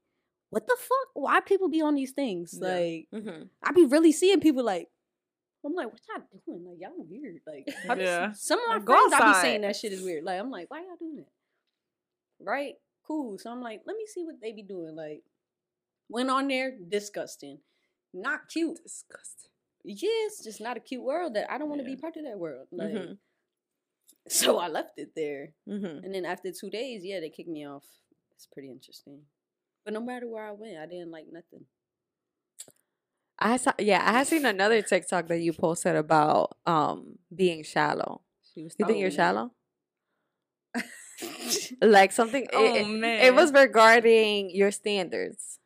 what the fuck. Why people be on these things? Yeah. Like, Mm-hmm. I be really seeing people like. I'm like, what y'all doing? Like, y'all weird. Like, does- Yeah. some of my Like, friends, I be saying that shit is weird. Like, I'm like, why y'all doing it? Right? Cool. So I'm like, let me see what they be doing. Like, went on there, disgusting, not cute. Disgusting. Yeah, it's just not a cute world that I don't want to Yeah. be part of that world. Like, Mhm. So I left it there. Mm-hmm. And then after two days, yeah, they kicked me off. It's pretty interesting. But no matter where I went, I didn't like nothing. I saw, yeah, I had seen another TikTok that you posted about um being shallow. She was You think you're shallow? Like something. Oh it, man. it was regarding your standards.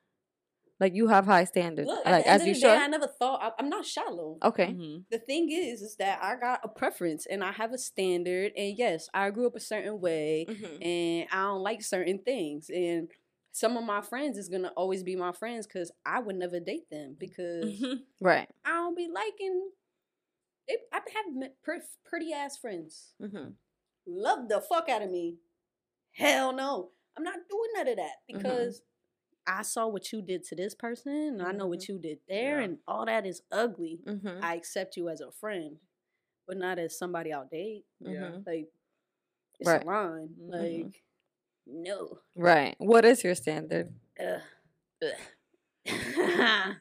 Like you have high standards, Look, at like the as of you the should. day, I never thought I, I'm not shallow. okay. Mhm. the thing is, is that I got a preference and I have a standard. And yes, I grew up a certain way Mhm. and I don't like certain things. And some of my friends is gonna always be my friends because I would never date them because Mhm. Right. I don't be liking. They, I have met pre- pretty ass friends. Mm-hmm. Love the fuck out of me. Hell no, I'm not doing none of that Mhm. because. I saw what you did to this person, and I know what you did there, Yeah. and all that is ugly. Mm-hmm. I accept you as a friend, but not as somebody I'll date. Yeah. Like it's Right. a line. Mhm. Like no. Right. What is your standard? Ugh. Ugh.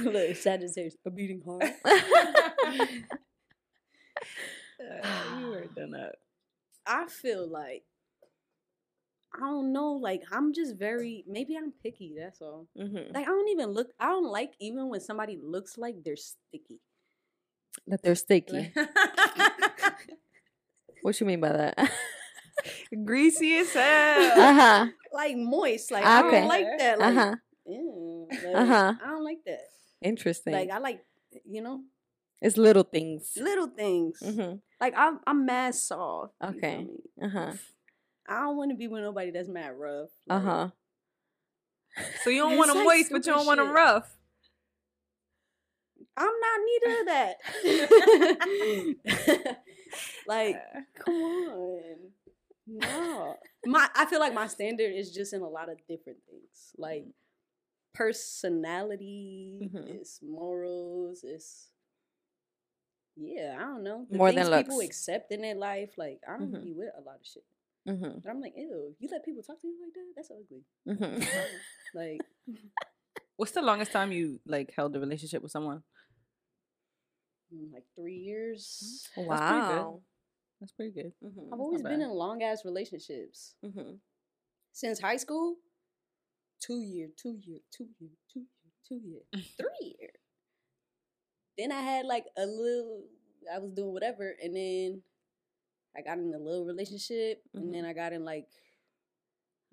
Look, Sagittarius, a beating heart. Uh, you were done that. I feel like I don't know. Like I'm just very. Maybe I'm picky. That's all. mm-hmm. Like I don't even look. I don't like even when somebody looks like they're sticky. That they're sticky. what you mean by that? Greasy as hell. uh huh. Like moist. Like I don't like that. uh huh. like, Uh-huh. I don't like that. Interesting. Like I like, you know, it's little things. little things. Mm-hmm. Like I'm, I'm mad soft. you feel Okay. me? Uh huh. I don't want to be with nobody that's mad rough. uh huh. So you don't want them like moist, but you don't want them rough. I'm not neither of that. like, come on. No. My I feel like my standard is just in a lot of different things. Like personality, Mhm. it's morals, it's yeah, I don't know. More than things people accept in their life. Like I don't Mhm. be with a lot of shit. Mm-hmm. But I'm like, ew, you let people talk to you like that? That's ugly. Mm-hmm. like What's the longest time you like held a relationship with someone? mm, like three years. pretty good. wow. That's pretty good. Mm-hmm. I've always been in long ass relationships. Mm-hmm. since high school, two year, two year, two year, two year, two year, three year. Then I had like a little. I was doing whatever, and then I got in a little relationship, Mhm. and then I got in like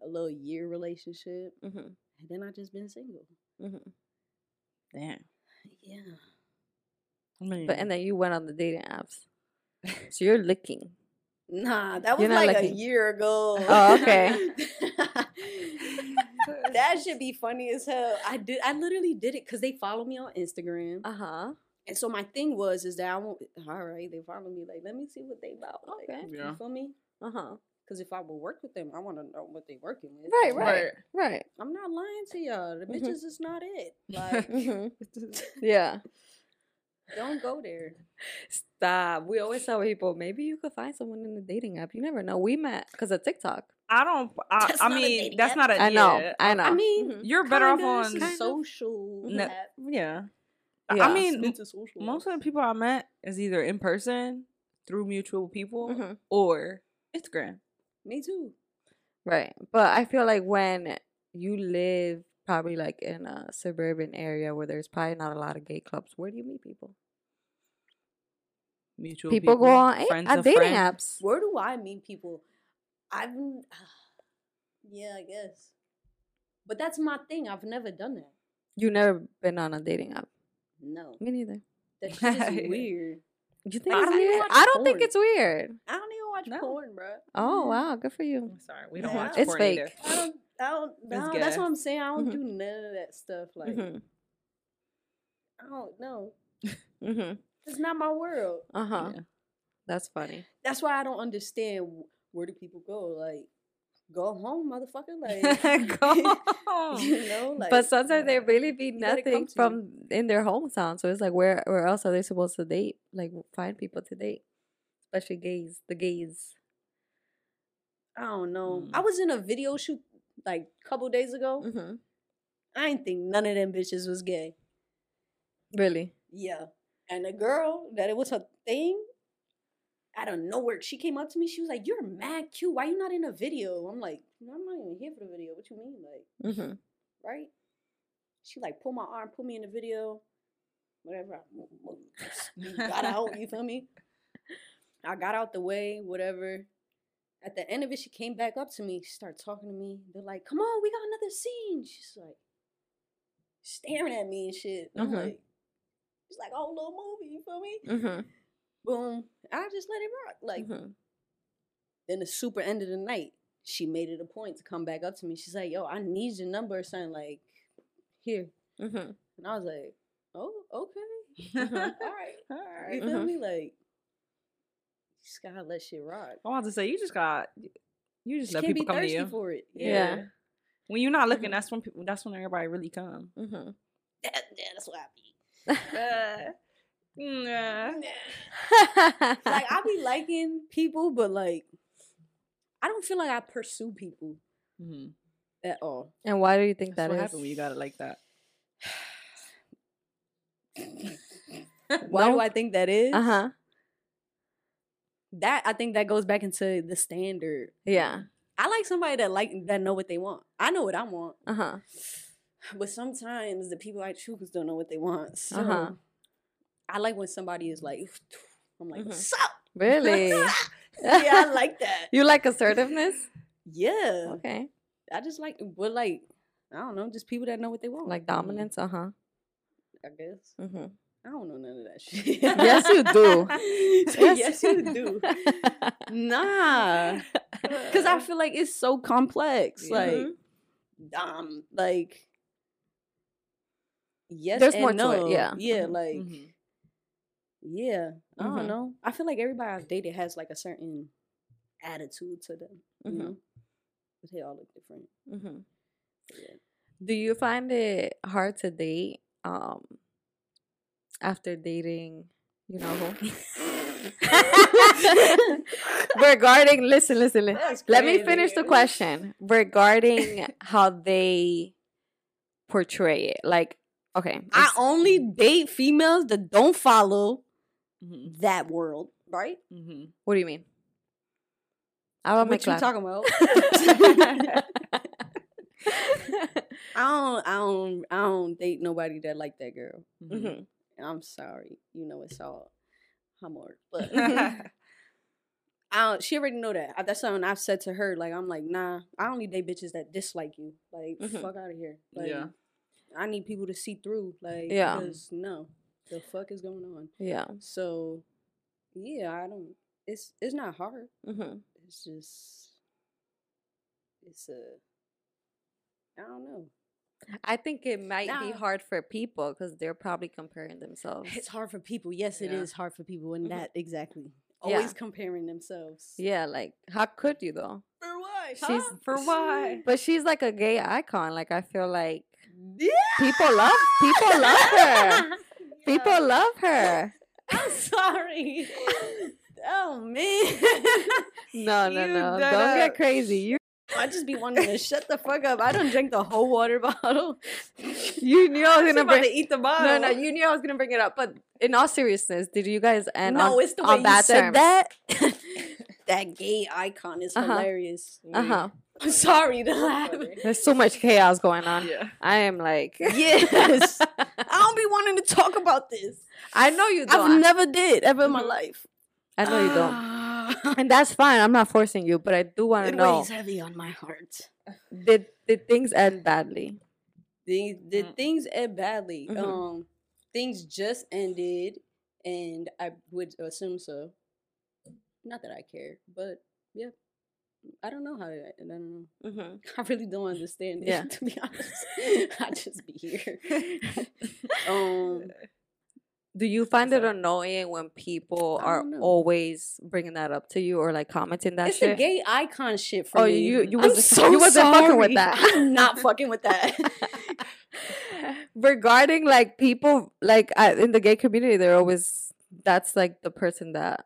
a little year relationship, Mm-hmm. and then I just been single. Mm-hmm. Damn. Yeah, I mean, But and then you went on the dating apps. So you're licking. Nah, that was You're not like a year ago. Oh, okay. that should be funny as hell. I did. I literally did it because they follow me on Instagram, Uh huh. And so my thing was is that I won't. All right, they follow me. Like, let me see what they about. Like, Yeah. You feel me? Uh huh. Because if I would work with them, I want to know what they working with. Right, Like, right, right. I'm not lying to y'all. The Mhm. bitches is not it. Like, hmm Yeah. don't go there. Stop. We always tell people maybe you could find someone in the dating app. You never know. We met because of TikTok. I don't. I, That's I not mean, dating that's app. not a. I know. yeah, I know. I mean, Mhm. You're better off Kinda, on. it's a Kind of. social. No, app. yeah. Yeah. I mean, It's social most of the people I met is either in person through mutual people Mhm. or Instagram. me too. Right. But I feel like when you live probably like in a suburban area where there's probably not a lot of gay clubs, where do you meet people? Mutual People, go on a- friends uh, dating friends. apps. Where do I meet people? I've, yeah, I guess. But that's my thing. I've never done that. You never been on a dating app. No, Me neither. that shit is weird. You think I it's don't even weird? I don't think it's weird. I don't even watch No. porn, bro. Oh wow, good for you. I'm sorry, we don't Yeah. watch It's porn fake. either. I don't. I don't. No, that's what. I'm saying. I don't Mhm. do none of that stuff. Like Mhm. I don't know. Mhm. It's not my world. Uh huh. Yeah. That's funny. That's why I don't understand where do people go. Like, go home, motherfucker. Like, Go you know, like. but sometimes there really be nothing from in their hometown. So it's like where where else are they supposed to date? Like find people to date, especially gays. The gays. I don't know. Mm. I was in a video shoot like a couple days ago. Mm-hmm. I ain't think none of them bitches was gay. Really. Yeah. And the girl that it was her thing, out of nowhere, she came up to me. She was like, "You're mad cute. Why you not in a video?" I'm like, "No, "I'm not even here for the video. What you mean, like, Mm-hmm. right?" She like pulled my arm, put me in the video, whatever. I got out. You feel me? I got out the way, whatever. At the end of it, she came back up to me. She started talking to me. They're like, "Come on, we got another scene." She's like staring at me and shit. I'm Mhm. like, it's like a whole little movie. You feel me? Mm-hmm. Boom. I just let it rock. Like mm-hmm. then the super end of the night, she made it a point to come back up to me. She's like, "Yo, I need your number or something." Like here, Mm-hmm. and I was like, "Oh, okay, Mhm. all right." All You right. feel Mhm. me? Like, you just gotta let shit rock. I want to say you just got you just Just let can't people be come to you. for it. Yeah. When you're not looking, Mhm. that's when people. That's when everybody really come. Mm-hmm. That, yeah, that's what I be. Uh, nah. Like I be liking people, but like I don't feel like I pursue people Mhm. at all. and why do you think That's that what is? happened when you got it like that. Why No? do I think that is? Uh huh. That I think that goes back into the standard. Yeah. I like somebody that like that know what they want. I know what I want, Uh huh. but sometimes the people I choose don't know what they want. So Uh-huh. I like when somebody is like, I'm like, Mhm. what's up? Really? yeah, I like that. You like assertiveness? Yeah, Okay. I just like, but like, I don't know, just people that know what they want. Like dominance? Uh huh. I guess Mm-hmm. I don't know none of that shit. Yes, you do. yes, you do. Nah, because I feel like it's so complex. Like, Mhm. um, like yes, There's and more to no. it, yeah. yeah, Mhm. like Mhm. Yeah. I Mhm. don't know. I feel like everybody I've dated has like a certain attitude to them. You Mhm. know, but they all look different. Mm-hmm. Yeah. Do you find it hard to date um after dating, you know who? Regarding listen, listen, listen. Let me finish the question. Regarding how they portray it. Like, okay. I only date females that don't follow Mhm. that world, right? Mhm. what do you mean? I want what you talking about? I don't, I don't, I don't date nobody that like that girl. Mhm. Mhm. I'm sorry, you know it's all humor, but. I don't, she already know that. That's something I've said to her. Like I'm like, nah, I only date bitches that dislike you. Like Mhm. fuck out of here. Like, Yeah. I need people to see through. Like Yeah. no, the fuck is going on? Yeah. So, yeah, I don't. It's it's not hard. hmm It's just it's a. I don't know. I think it might be hard for people because they're probably comparing themselves. It's hard for people. Yes, it is Yeah. hard for people, and Mhm. that exactly. Yeah. Always comparing themselves. Yeah, like how could you though? For what? She's For why? but she's like a gay icon. Like I feel like Yeah. people love people love her. People love her. I'm sorry. oh man. No, no, You no. dead Don't get crazy. You I just be wanting to shut the fuck up. I don't drink the whole water bottle. you knew I was gonna about to eat the bottle. No, no, you knew I was gonna bring it up. But in all seriousness, did you guys end no, on, it's the way you bad said that. that gay icon is Uh-huh. hilarious. Uh-huh. I'm sorry to laugh. There's so much chaos going on. Yeah. I am like Yes. I don't be wanting to talk about this. I know you don't. I've never did ever in my Mhm. life. I know you don't. don't. And that's fine. I'm not forcing you, but I do want to know. It know weighs heavy on my heart. did did things end badly? The the Mm. things end badly. Mhm. Um, things just ended, and I would assume so. Not that I care, but yeah, I don't know how. It, I don't know. Mm-hmm. I really don't understand. Yeah. it, to be honest, I just be here. um, Do you find it annoying when people are know. always bringing that up to you or like commenting that it's shit? the gay icon shit for Oh, me. you- you wasn't- so you wasn't fucking with that. I'm not fucking with that. Regarding like people like in the gay community, they're always that's like the person that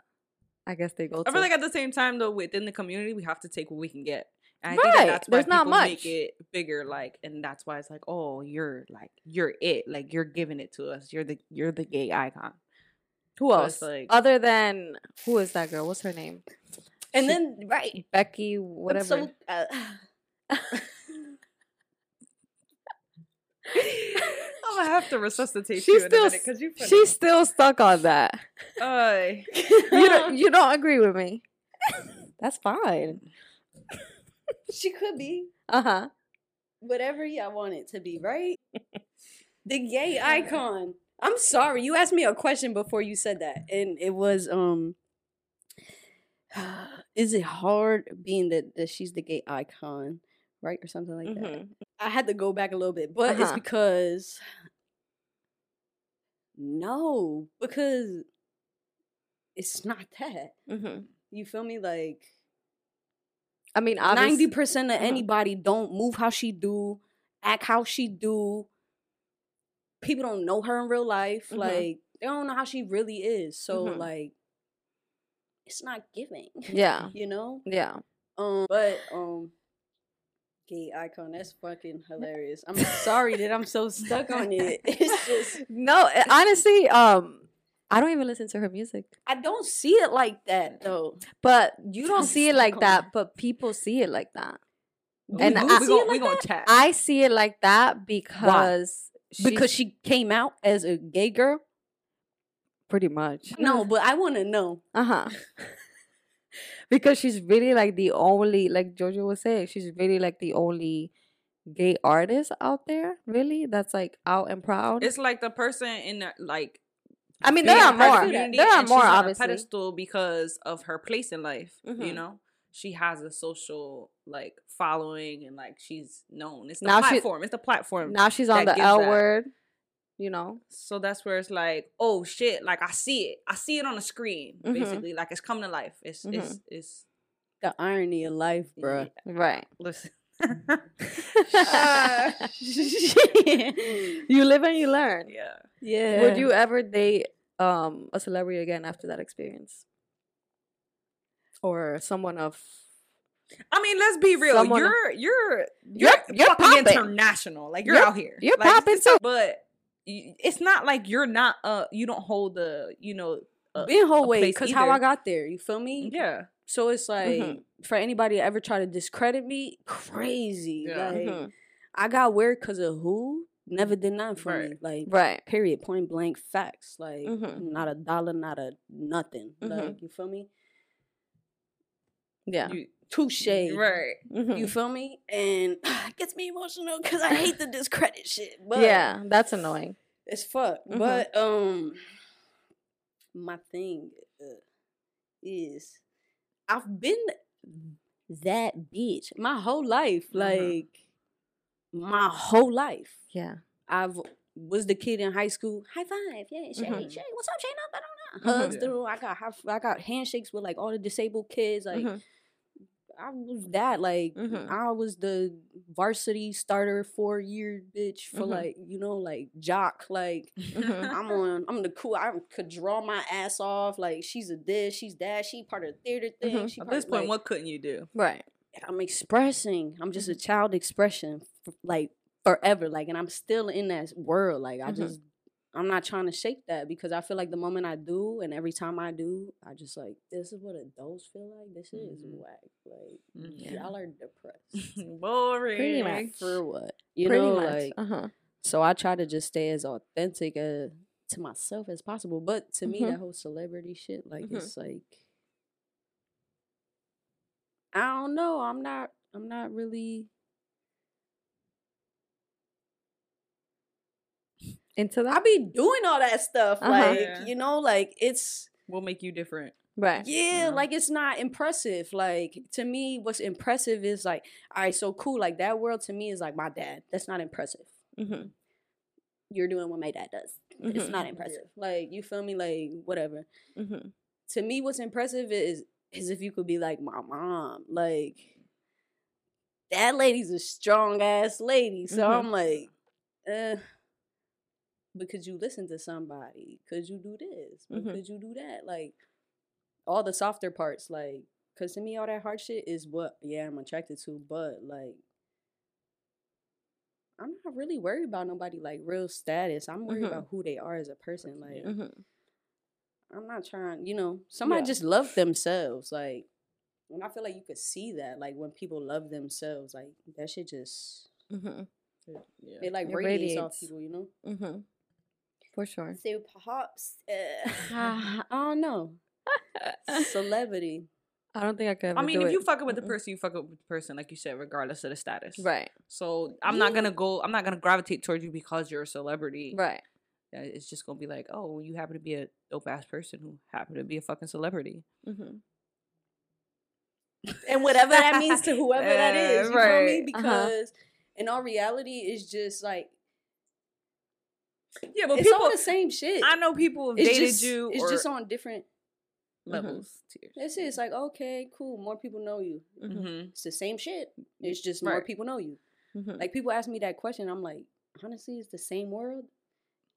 I guess they go. I feel like at the same time though, within the community, we have to take what we can get. And I think Right, that that's why there's not much. make it bigger, like, and that's why it's like, oh, you're like, you're it, like, you're giving it to us. You're the, you're the gay icon. who so else? like- Other than who is that girl? What's her name? and She- then right, Becky, whatever. So, uh, I'm gonna have to resuscitate She's you in a still minute because you. funny. She's still stuck on that. Uh, You don't, you don't agree with me. That's fine. she could be Uh huh. whatever y'all want it to be, right? the gay icon. I'm sorry, you asked me a question before you said that, and it was um. Is it hard being that, that she's the gay icon, right, or something like that? Mhm. I had to go back a little bit, but it's Uh-huh. because no, because it's not that. Mhm. You feel me? Like I mean, ninety percent of uh-huh. anybody don't move how she do, act how she do. People don't know her in real life. Mhm. Like they don't know how she really is. So Mhm. like, it's not giving. yeah, you know. yeah. Um, but um, gay icon. That's fucking hilarious. I'm sorry that I'm so stuck on it. It's just No, eh, honestly, um, I don't even listen to her music. I don't see it like that though. But you don't see it like that, but people see it like that. we, And we, I- we, See it gonna, we like gonna that? chat. I see it like that because Because she came out as a gay girl. pretty much No, but I want to know. uh huh. Because she's really like the only, like Jojo was saying, she's really like the only gay artist out there. Really, that's like out and proud. It's like the person in the like. I mean, there are part of the more. There are more, she's on a pedestal because of her place in life. You Mhm. know, she has a social like following and like she's known. It's the Now she- platform. it's the platform. now she's on the L that. Word. You know, So that's where it's like, oh shit, like I see it. I see it on the screen. Mhm. Basically, like it's coming to life. It's it's it's. The irony of life, bruh. right? Listen. Uh, You live and you learn. yeah. yeah. Would you ever date um a celebrity again after that experience? Or someone of I mean, let's be real. Someone- you're you're You're- you're, you're fucking popping. international. Like you're You're- out here. you're Like, popping it's not- too. But y- it's not like you're not. Uh, you don't hold the. You know. Uh, Being whole a way, because how. I got there, you feel me? yeah. So it's like Mhm. for anybody to ever try to discredit me, crazy. Yeah. Like Mhm. I got weird because of who never did nothing for me. Like right? period, point blank facts. Like Mhm. not a dollar, not a nothing. Mhm. Like you feel me? Yeah. You, Touche. right. Mhm. You feel me? And it gets me emotional because I hate the discredit shit. But yeah, that's annoying. it's fuck. Mhm. But um, my thing uh, is, I've been that bitch my whole life. Mhm. Like my whole life. Yeah. I've was the kid in high school. High five, yeah, Shay, Mhm. Shay, what's up, Shaina? I don't know. Hugs Yeah. through. I got high- I got handshakes with like all the disabled kids. Like Mhm. I was that. Like Mhm. I was the varsity starter four year bitch for Mhm. like you know like jock. Like Mhm. I'm on. I'm the cool. I could draw my ass off. Like she's a this, she's that. She part of the theater thing. Mhm. She At this point, like, what couldn't you do? Right. I'm expressing. I'm just a child expression, like forever. Like, and I'm still in that world. Like, I Mhm. just, I'm not trying to shake that because I feel like the moment I do, and every time I do, I just like, this is what adults feel like. This is Mhm. whack. Like, y'all are depressed. Boring. Pretty much. For what? You Pretty know, much. like, uh huh. so I try to just stay as authentic uh, to myself as possible. But to me, Mhm. that whole celebrity shit, like, Mhm. it's like, I don't know. I'm not. I'm not really. Into that. I be doing all that stuff. Uh-huh. Like, Yeah. you know, like it's will make you different? right. yeah, Yeah. like it's not impressive. Like to me, what's impressive is like, all right, so cool. Like that world to me is like my dad. That's not impressive. Mm-hmm. You're doing what my dad does. It's Mhm. not impressive. Like you feel me? Like whatever. Mm-hmm. To me, what's impressive is is if you could be like my mom. Like that lady's a strong ass lady. So Mhm. I'm like, uh but could you listen to somebody? Could you do this? Mhm. Could you do that? Like all the softer parts, like, cause to me all that hard shit is what yeah I'm attracted to, but like I'm not really worried about nobody like real status. I'm worried Mhm. about who they are as a person. Like Mm-hmm. I'm not trying, you know, somebody Yeah. just love themselves. Like and I feel like you could see that, like when people love themselves, like that shit just Mm-hmm. Yeah. it like It radiates off people, you know. For sure. So perhaps, uh, I don't know, celebrity. I don't think I could. Ever I mean, do if you it. fucking with the person, you fucking with the person, like you said, regardless of the status. Right. So I'm not gonna go. I'm not gonna gravitate towards you because you're a celebrity. Right. It's just gonna be like, oh, you happen to be a dope ass person who happen to be a fucking celebrity. Mm-hmm. and whatever that means to whoever that is, Yeah, is. You feel me? right. Because in all reality, it's just like Yeah, but it's people. all the same shit. I know people have it's dated just, you It's or just on different. levels. Tiers. That's it. It's like okay, cool. More people know you. Mm-hmm. Mm-hmm. It's the same shit. It's just more people know you. Mm-hmm. Like people ask me that question, I'm like, honestly, it's the same world.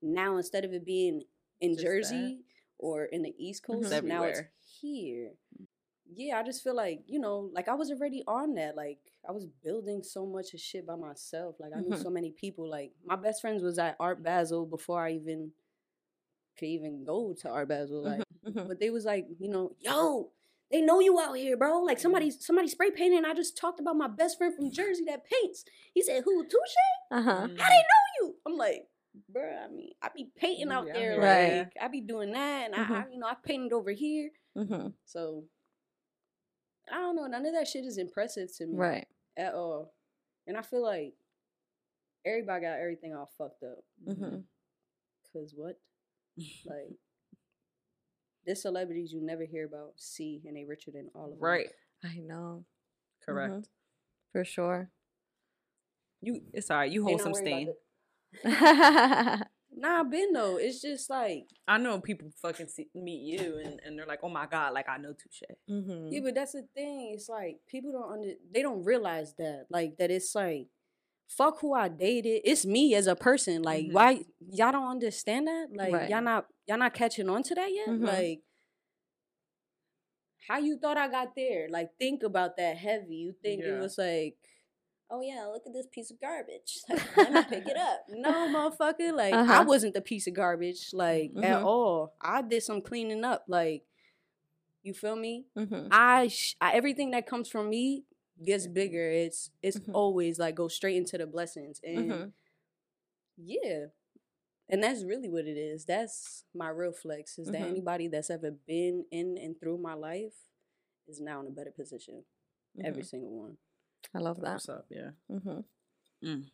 Now instead of it being in Just Jersey or in the East Mhm. Coast, now it's here. Yeah, I just feel like you know, like I was already on that. Like I was building so much of shit by myself. Like I knew Mhm. so many people. Like my best friends was at Art Basel before I even could even go to Art Basel. Like, Mhm. but they was like, you know, yo, they know you out here, bro. Like somebody, somebody spray painting. I just talked about my best friend from Jersey that paints. He said, "Who, Toushai? Uh huh. How they know you?" I'm like, bruh, I mean, I be painting out Yeah, there, yeah. like I be doing that, and I, I, Mhm. you know, I painted over here. Mm-hmm. So I don't know. None of that shit is impressive to me Right. at all. And I feel like everybody got everything all fucked up. Mm-hmm. Cause what? Like there's celebrities you never hear about, see, and they richer than all of them. Right. I know. Correct. Mhm. For sure. You. It's alright. You They hold some stain. the- mm-hmm. Nah, been though. It's just like I know people fucking see, meet you and, and they're like, oh my god, like I know Toushai. Mm-hmm. Yeah, but that's the thing. It's like people don't under they don't realize that. Like that it's like fuck who I dated. It's me as a person. Like Mhm. why y'all don't understand that? Like Right. y'all not y'all not catching on to that yet? Mhm. Like how you thought I got there? Like think about that heavy. You think it was like Oh yeah, look at this piece of garbage. Like, let me pick it up. No, motherfucker. Like I Uh-huh. wasn't the piece of garbage, like at Mhm. all. I did some cleaning up. Like, you feel me? Mm-hmm. I, sh- I everything that comes from me gets bigger. It's it's Mhm. always like go straight into the blessings, and Mhm. yeah, and that's really what it is. That's my real flex. Is that Mhm. anybody that's ever been in and through my life is now in a better position. Every Mhm. single one. I love that. What's up? Yeah. Mm-hmm. Mm.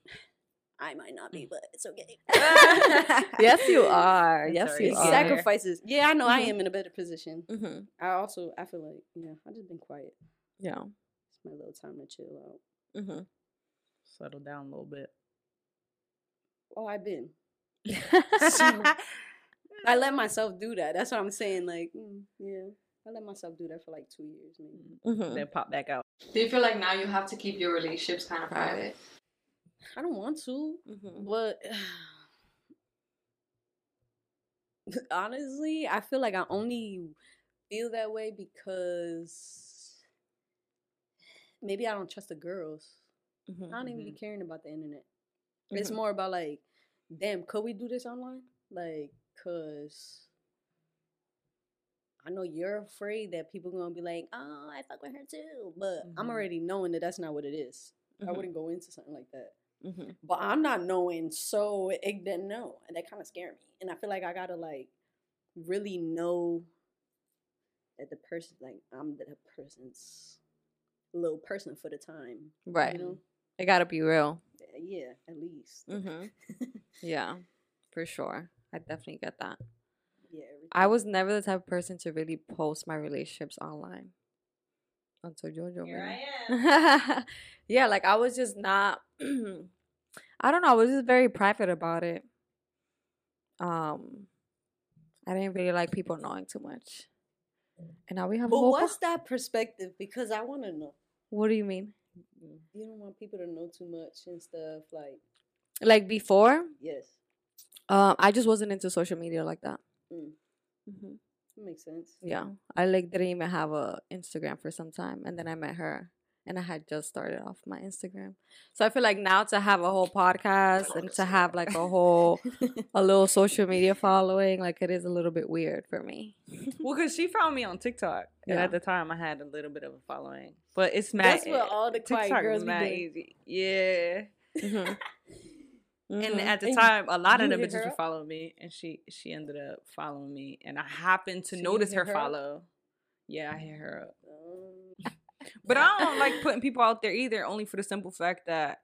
I might not be, but it's okay. yes, you are. That's yes, alright. you You are. Sacrifices. Yeah, I know I Mhm. am in a better position. hmm I also I feel like yeah, I just been quiet. Yeah. It's my little time to chill out. hmm Settle down a little bit. Oh, I've been. I let myself do that. That's what I'm saying. Like, mm, yeah, I let myself do that for like two years, maybe. hmm Then pop back out. Do you feel like now you have to keep your relationships kind of private? I don't want to, hmm but honestly, I feel like I only feel that way because maybe I don't trust the girls. hmm I don't even be Mhm. caring about the internet. It's Mhm. more about like, damn, could we do this online? Like, cause I know you're afraid that people are gonna be like, oh, I fuck with her too, but I'm Mhm. already knowing that that's not what it is. I Mhm. wouldn't go into something like that. hmm But I'm not knowing, so it didn't know, and that kind of scared me. And I feel like I gotta like really know that the person, like, I'm the person's little person for the time. Right. You know? It gotta be real. Yeah, at least. hmm Yeah, for sure. I definitely get that. Yeah. everything. I was never the type of person to really post my relationships online until Jojo. Here I me. yeah, like I was just not. I don't know. I was just very private about it. Um, I didn't really like people knowing too much. And now we have But po- what's that perspective? Because I want to know. what do you mean? You don't want people to know too much and stuff. Like, Like before, yes, um, I just wasn't into social media like that. Mm. hmm that makes sense. Yeah, I like didn't even have a Instagram for some time, and then I met her, and I had just started off my Instagram. So I feel like now to have a whole podcast and to have like a whole a little social media following, like it is a little bit weird for me. Well, because she found me on TikTok. And Yeah. at the time, I had a little bit of a following. But it's mad. That's what all the quiet TikTok girls is be doing. easy. Yeah. hmm And at the And time, a lot of the bitches her were following me, and she she ended up following me, and I happened to So you notice her, her follow. Yeah, I hit her up, Um, but I don't like putting people out there either, only for the simple fact that,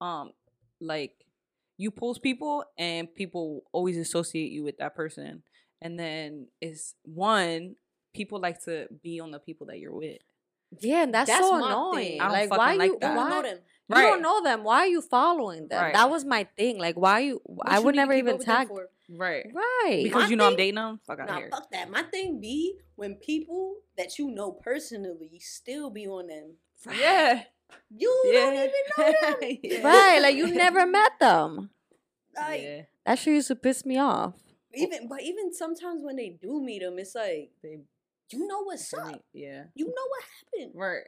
um, like you post people, and people always associate you with that person, and then it's one people like to be on the people that you're with. Yeah, and that's, That's so annoying. thing. I don't like, fucking why like you? that. Why? Don't know them. You don't know them. Why are you following them? Right. That was my thing. Like, why you? What I you would never even up with them tag. Right. Right. Because My you know I'm dating them. Fuck out Nah, here. fuck that. My thing be when people that you know personally still be on them. Yeah. You Yeah. don't even know them. Yeah. right. Like you never met them. Like, yeah. That shit used to piss me off. even but even sometimes when they do meet them, it's like They, you know what's up. yeah. You know what happened. Right.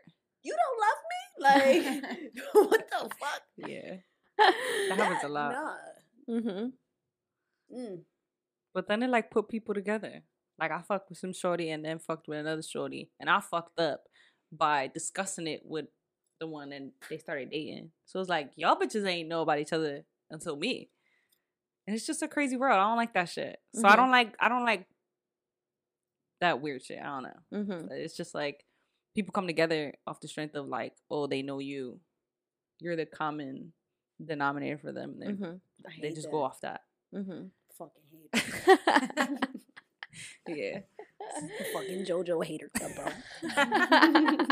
You don't love me. Like what the fuck? Yeah. That happens a lot. Nah. mm-hmm. Mm. But then it like put people together. Like I fucked with some shorty and then fucked with another shorty. And I fucked up by discussing it with the one and they started dating. So it's like y'all bitches ain't know about each other until me. And it's just a crazy world. I don't like that shit. So I Mhm. don't like I don't like that weird shit. I don't know. Mm-hmm. It's just like people come together off the strength of like, oh, they know you. You're the common denominator for them. They, Mm-hmm. They just that. go off that. Mm-hmm. Fucking hate. Yeah. Fucking JoJo hater club, bro.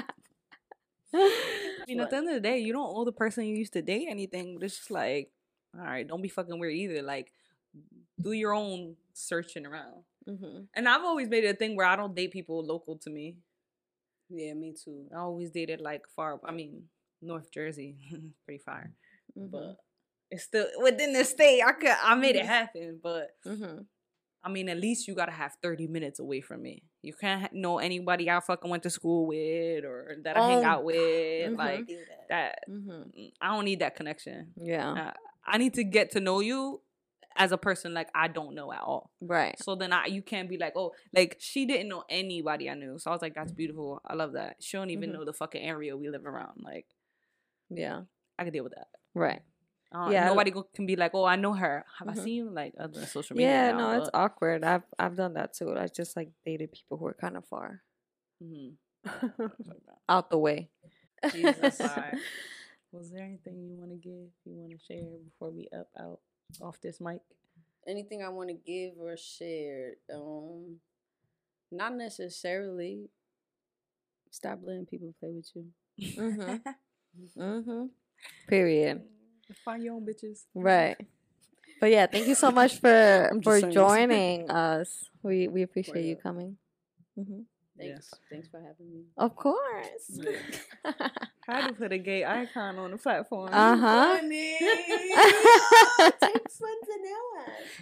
I mean, at the end of the day, you don't owe the person you used to date anything, but it's just like, all right, don't be fucking weird either. Like, do your own searching around. mm-hmm. And I've always made it a thing where I don't date people local to me. Yeah, me too. I always dated like far, I mean, North Jersey, pretty far, Mm-hmm. but it's still within the state. I could, I made it happen, but Mm-hmm. I mean, at least you gotta have 30 minutes away from me. You can't ha- know anybody I fucking went to school with or that I hang Oh, out with. mhm. Like that. that. Mm-hmm. mm, I don't need that connection. Yeah. Uh, I need to get to know you as a person like I don't know at all. Right. So then I you can't be like, oh, like she didn't know anybody I knew. So I was like, that's beautiful. I love that. She don't even Mhm. know the fucking area we live around. Like Yeah. I could deal with that. Right. Uh, Yeah, nobody go, can be like, oh, I know her. Have I Mhm. seen you like other social media? Yeah. now, No, it's awkward. I've I've done that too. I just like dated people who are kind of far Mhm. out the way. Jesus. Was there anything you want to give? You want to share before we up out off this mic? Anything I want to give or share? Um, not necessarily. Stop letting people play with you. Mm-hmm. mm-hmm. Period. Find your own bitches. Right. But yeah, thank you so much for for joining us. We we appreciate you up. coming. hmm Thanks. Thanks for having me. Of course. How to put a gay icon on the platform? Uh huh.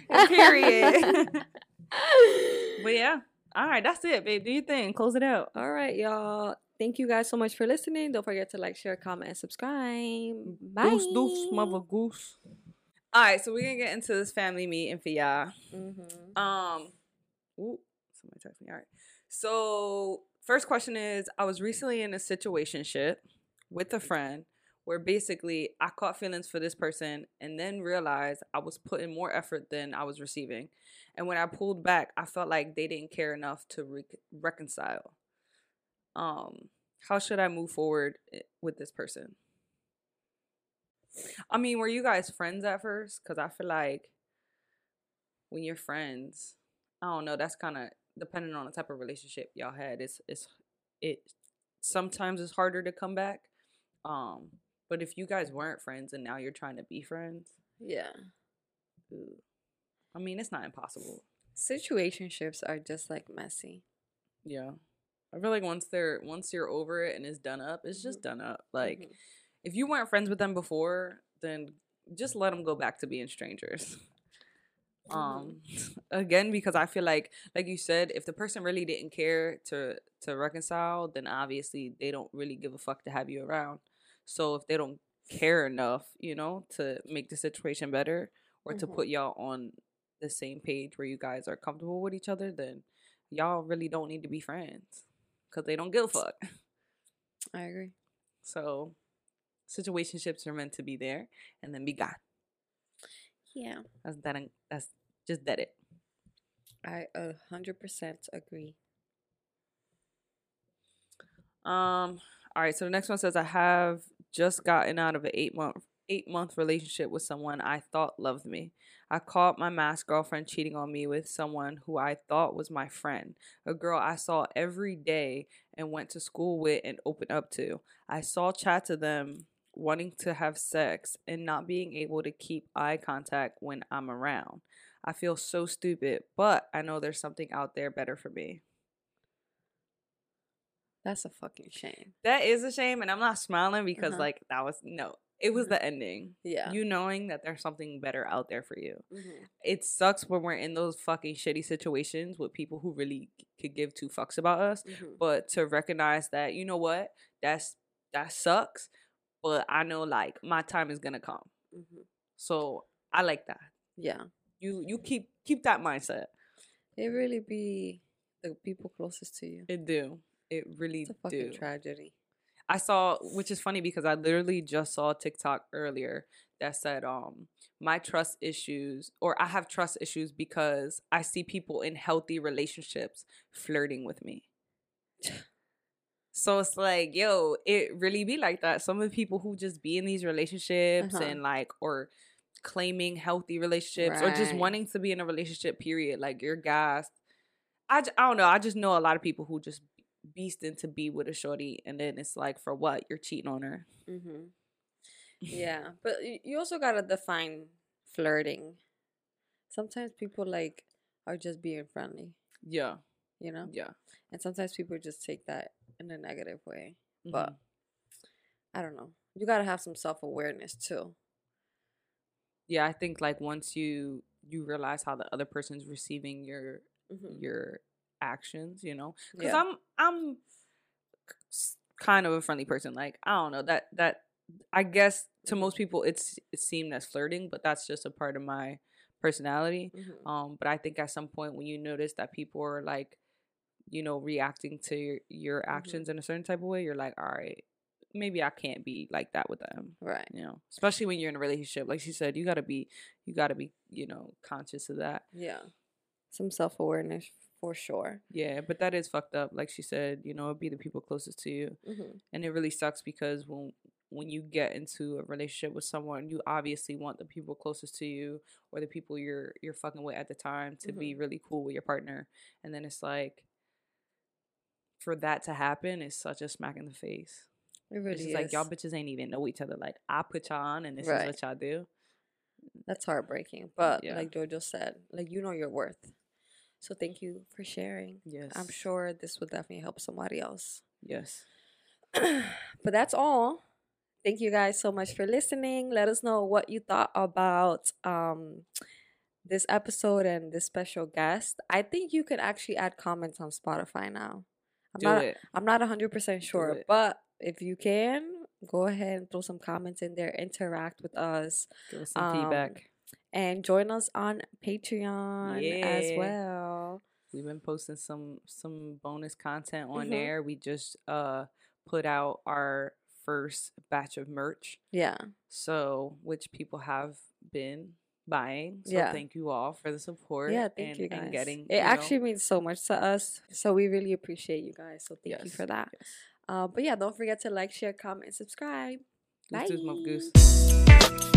Period. but yeah. All right, that's it, babe. Do your thing. Close it out. All right, y'all. Thank you guys so much for listening. Don't forget to like, share, comment, and subscribe. Bye. Goose, goose, mother goose. All right, so we're gonna get into this family meeting for y'all. Mm-hmm. Um, ooh, somebody text me. All right. So first question is, I was recently in a situationship with a friend where basically I caught feelings for this person and then realized I was putting more effort than I was receiving. And when I pulled back, I felt like they didn't care enough to re- reconcile. Um, how should I move forward with this person? I mean, were you guys friends at first? Because I feel like when you're friends, I don't know. That's kind of depending on the type of relationship y'all had. It's it's it sometimes it's harder to come back. Um, but if you guys weren't friends and now you're trying to be friends, Yeah. ooh, I mean, it's not impossible. Situationships are just like messy. Yeah, I feel like once they're once you're over it and it's done up, it's just done up. Like Mhm. if you weren't friends with them before, then just let them go back to being strangers. um again because i feel like like you said if the person really didn't care to to reconcile then obviously they don't really give a fuck to have you around so if they don't care enough you know to make the situation better or to Mhm. put y'all on the same page where you guys are comfortable with each other then y'all really don't need to be friends because they don't give a fuck I agree. so situationships are meant to be there and then be gone Yeah. that's that that's just that it I a hundred percent agree. Um. All right. So the next one says, I have just gotten out of an eight month eight month relationship with someone I thought loved me. I caught my mask girlfriend cheating on me with someone who I thought was my friend, a girl I saw every day and went to school with and opened up to. I saw chats of them wanting to have sex and not being able to keep eye contact when I'm around. I feel so stupid, but I know there's something out there better for me. That's a fucking shame. That is a shame, and I'm not smiling because Uh-huh. like that was no. It was Mhm. the ending. Yeah. You knowing that there's something better out there for you. mm-hmm. It sucks when we're in those fucking shitty situations with people who really could give two fucks about us. Mm-hmm. But to recognize that, you know what, that's that sucks. But I know like my time is gonna come. Mm-hmm. So I like that. Yeah. You you keep keep that mindset. It really be the people closest to you. It do. It really It's a fucking do. tragedy. I saw, which is funny because I literally just saw a TikTok earlier that said, um, my trust issues, or I have trust issues because I see people in healthy relationships flirting with me. So it's like, yo, it really be like that. Some of the people who just be in these relationships Uh-huh. and like, or claiming healthy relationships or just wanting to be in a relationship, period. Like, you're gassed. I, j- I don't know. I just know a lot of people who just beasting to be with a shorty and then it's like for what you're cheating on her Mm-hmm. Yeah, but you also gotta define flirting. Sometimes people like are just being friendly, yeah you know, yeah and sometimes people just take that in a negative way. Mhm. But I don't know. You gotta have some self awareness too. yeah i think like once you you realize how the other person's receiving your Mm-hmm. your actions you know because Yeah. i'm i'm kind of a friendly person like i don't know that that i guess to most people it's it's seen as flirting but that's just a part of my personality Mm-hmm. um but i think at some point when you notice that people are like you know reacting to your, your Mm-hmm. actions in a certain type of way you're like all right maybe i can't be like that with them Right. you know especially when you're in a relationship like she said you got to be you got to be you know conscious of that Yeah. Some self awareness for sure. yeah but that is fucked up like she said you know be the people closest to you Mm-hmm. and it really sucks because when when you get into a relationship with someone, you obviously want the people closest to you or the people you're you're fucking with at the time to be really cool with your partner. And then it's like for that to happen is such a smack in the face. It It's really just is. like y'all bitches ain't even know each other. Like I put y'all on and this Right. is what y'all do. That's heartbreaking. But Yeah. like Jojo said, like you know your worth. So thank you for sharing. Yes. I'm sure this will definitely help somebody else. Yes. but that's all. Thank you guys so much for listening. Let us know what you thought about um this episode and this special guest. I think you can actually add comments on Spotify now. I'm Do not it. I'm not 100% sure, but if you can, go ahead and throw some comments in there, interact with us, Give us some um, feedback. and join us on Patreon as well. We've been posting some some bonus content on Mhm. there. We just uh put out our first batch of merch. Yeah. So which people have been buying. So Yeah. thank you all for the support. Yeah, thank and, you guys. And getting it you know, actually means so much to us. So we really appreciate you guys. So thank you for that. yes. Uh, but yeah, don't forget to like, share, comment, subscribe. Goose, goose, muff, Bye. goose.